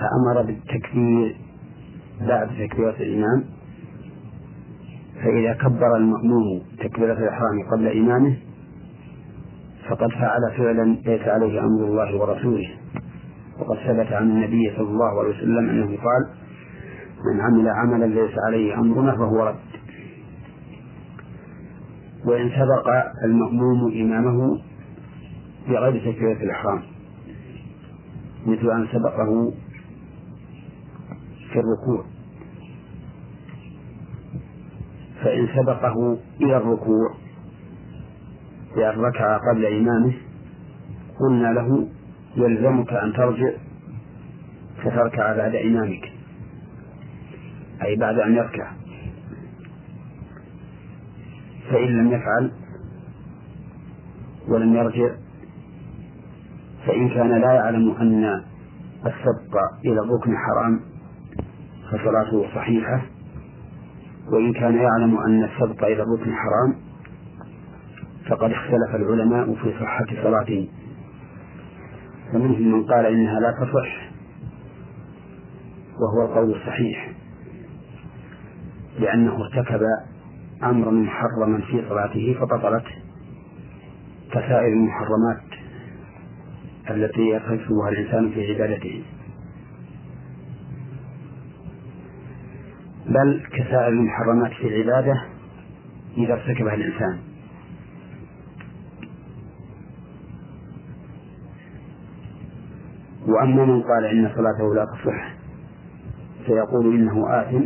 فأمر بالتكبير بعد تكبيرة الإمام فإذا كبر المأموم تكبيرة الإحرام قبل إمامه فقد فعل فعلا ليس عليه أمر الله ورسوله. وقد ثبت عن النبي صلى الله عليه وسلم أنه قال من عمل عملا ليس عليه أمرنا فهو رد. وإن سبق المأموم إمامه بغير تكبيرة الإحرام مثل أن سبقه في الركوع. فإن سبقه إلى الركوع بأن ركع قبل إمامه قلنا له يلزمك أن ترجع فتركع بعد إمامك أي بعد أن يركع. فإن لم يفعل ولم يرجع فإن كان لا يعلم أن السبق إلى الركن حرام فصلاته صحيحة وإن كان يعلم أن السبق إلى الركن حرام فقد اختلف العلماء في صحة صلاته فمنهم من قال إنها لا تصح وهو القول الصحيح لأنه ارتكب أمرا محرما في صلاته فبطلت كسائر المحرمات التي يرتكبها الإنسان في عبادته. بل كسائر المحرمات في العبادة إذا ارتكبها الإنسان. وأما من قال إن صلاته لا تصح فيقول إنه آثم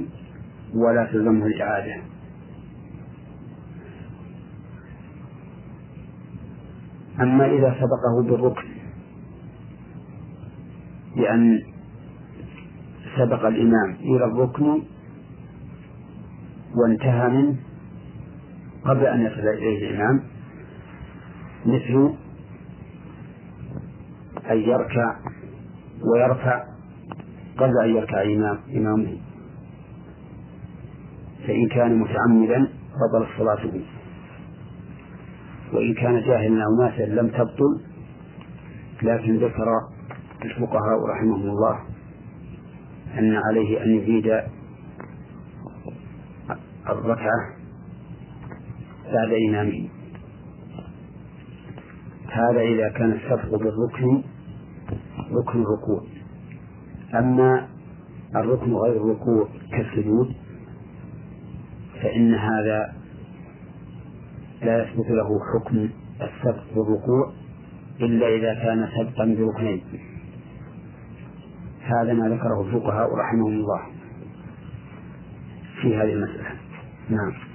ولا تلزمه الإعادة. أما إذا سبقه بالركن بأن سبق الإمام إلى الركن وانتهى منه قبل أن يصل إليه الإمام مثل أن يركع ويرفع قبل أن يركع إمام إمامه. فإن كان متعمدا بطلت صلاته. وإن كان جاهلا أو ناسا لم تبطل لكن ذكر الفقهاء رحمهم الله أن عليه أن يزيد الركعة بعد إمامه. هذا إذا كان السبق بالركن ركن الركوع. أما الركن غير الركوع كالسجود فإن هذا لا يثبت له حكم السبق بالركوع إلا إذا كان سبقا بركنين. هذا ما ذكره الفقهاء رحمهم الله في هذه المسألة. نعم.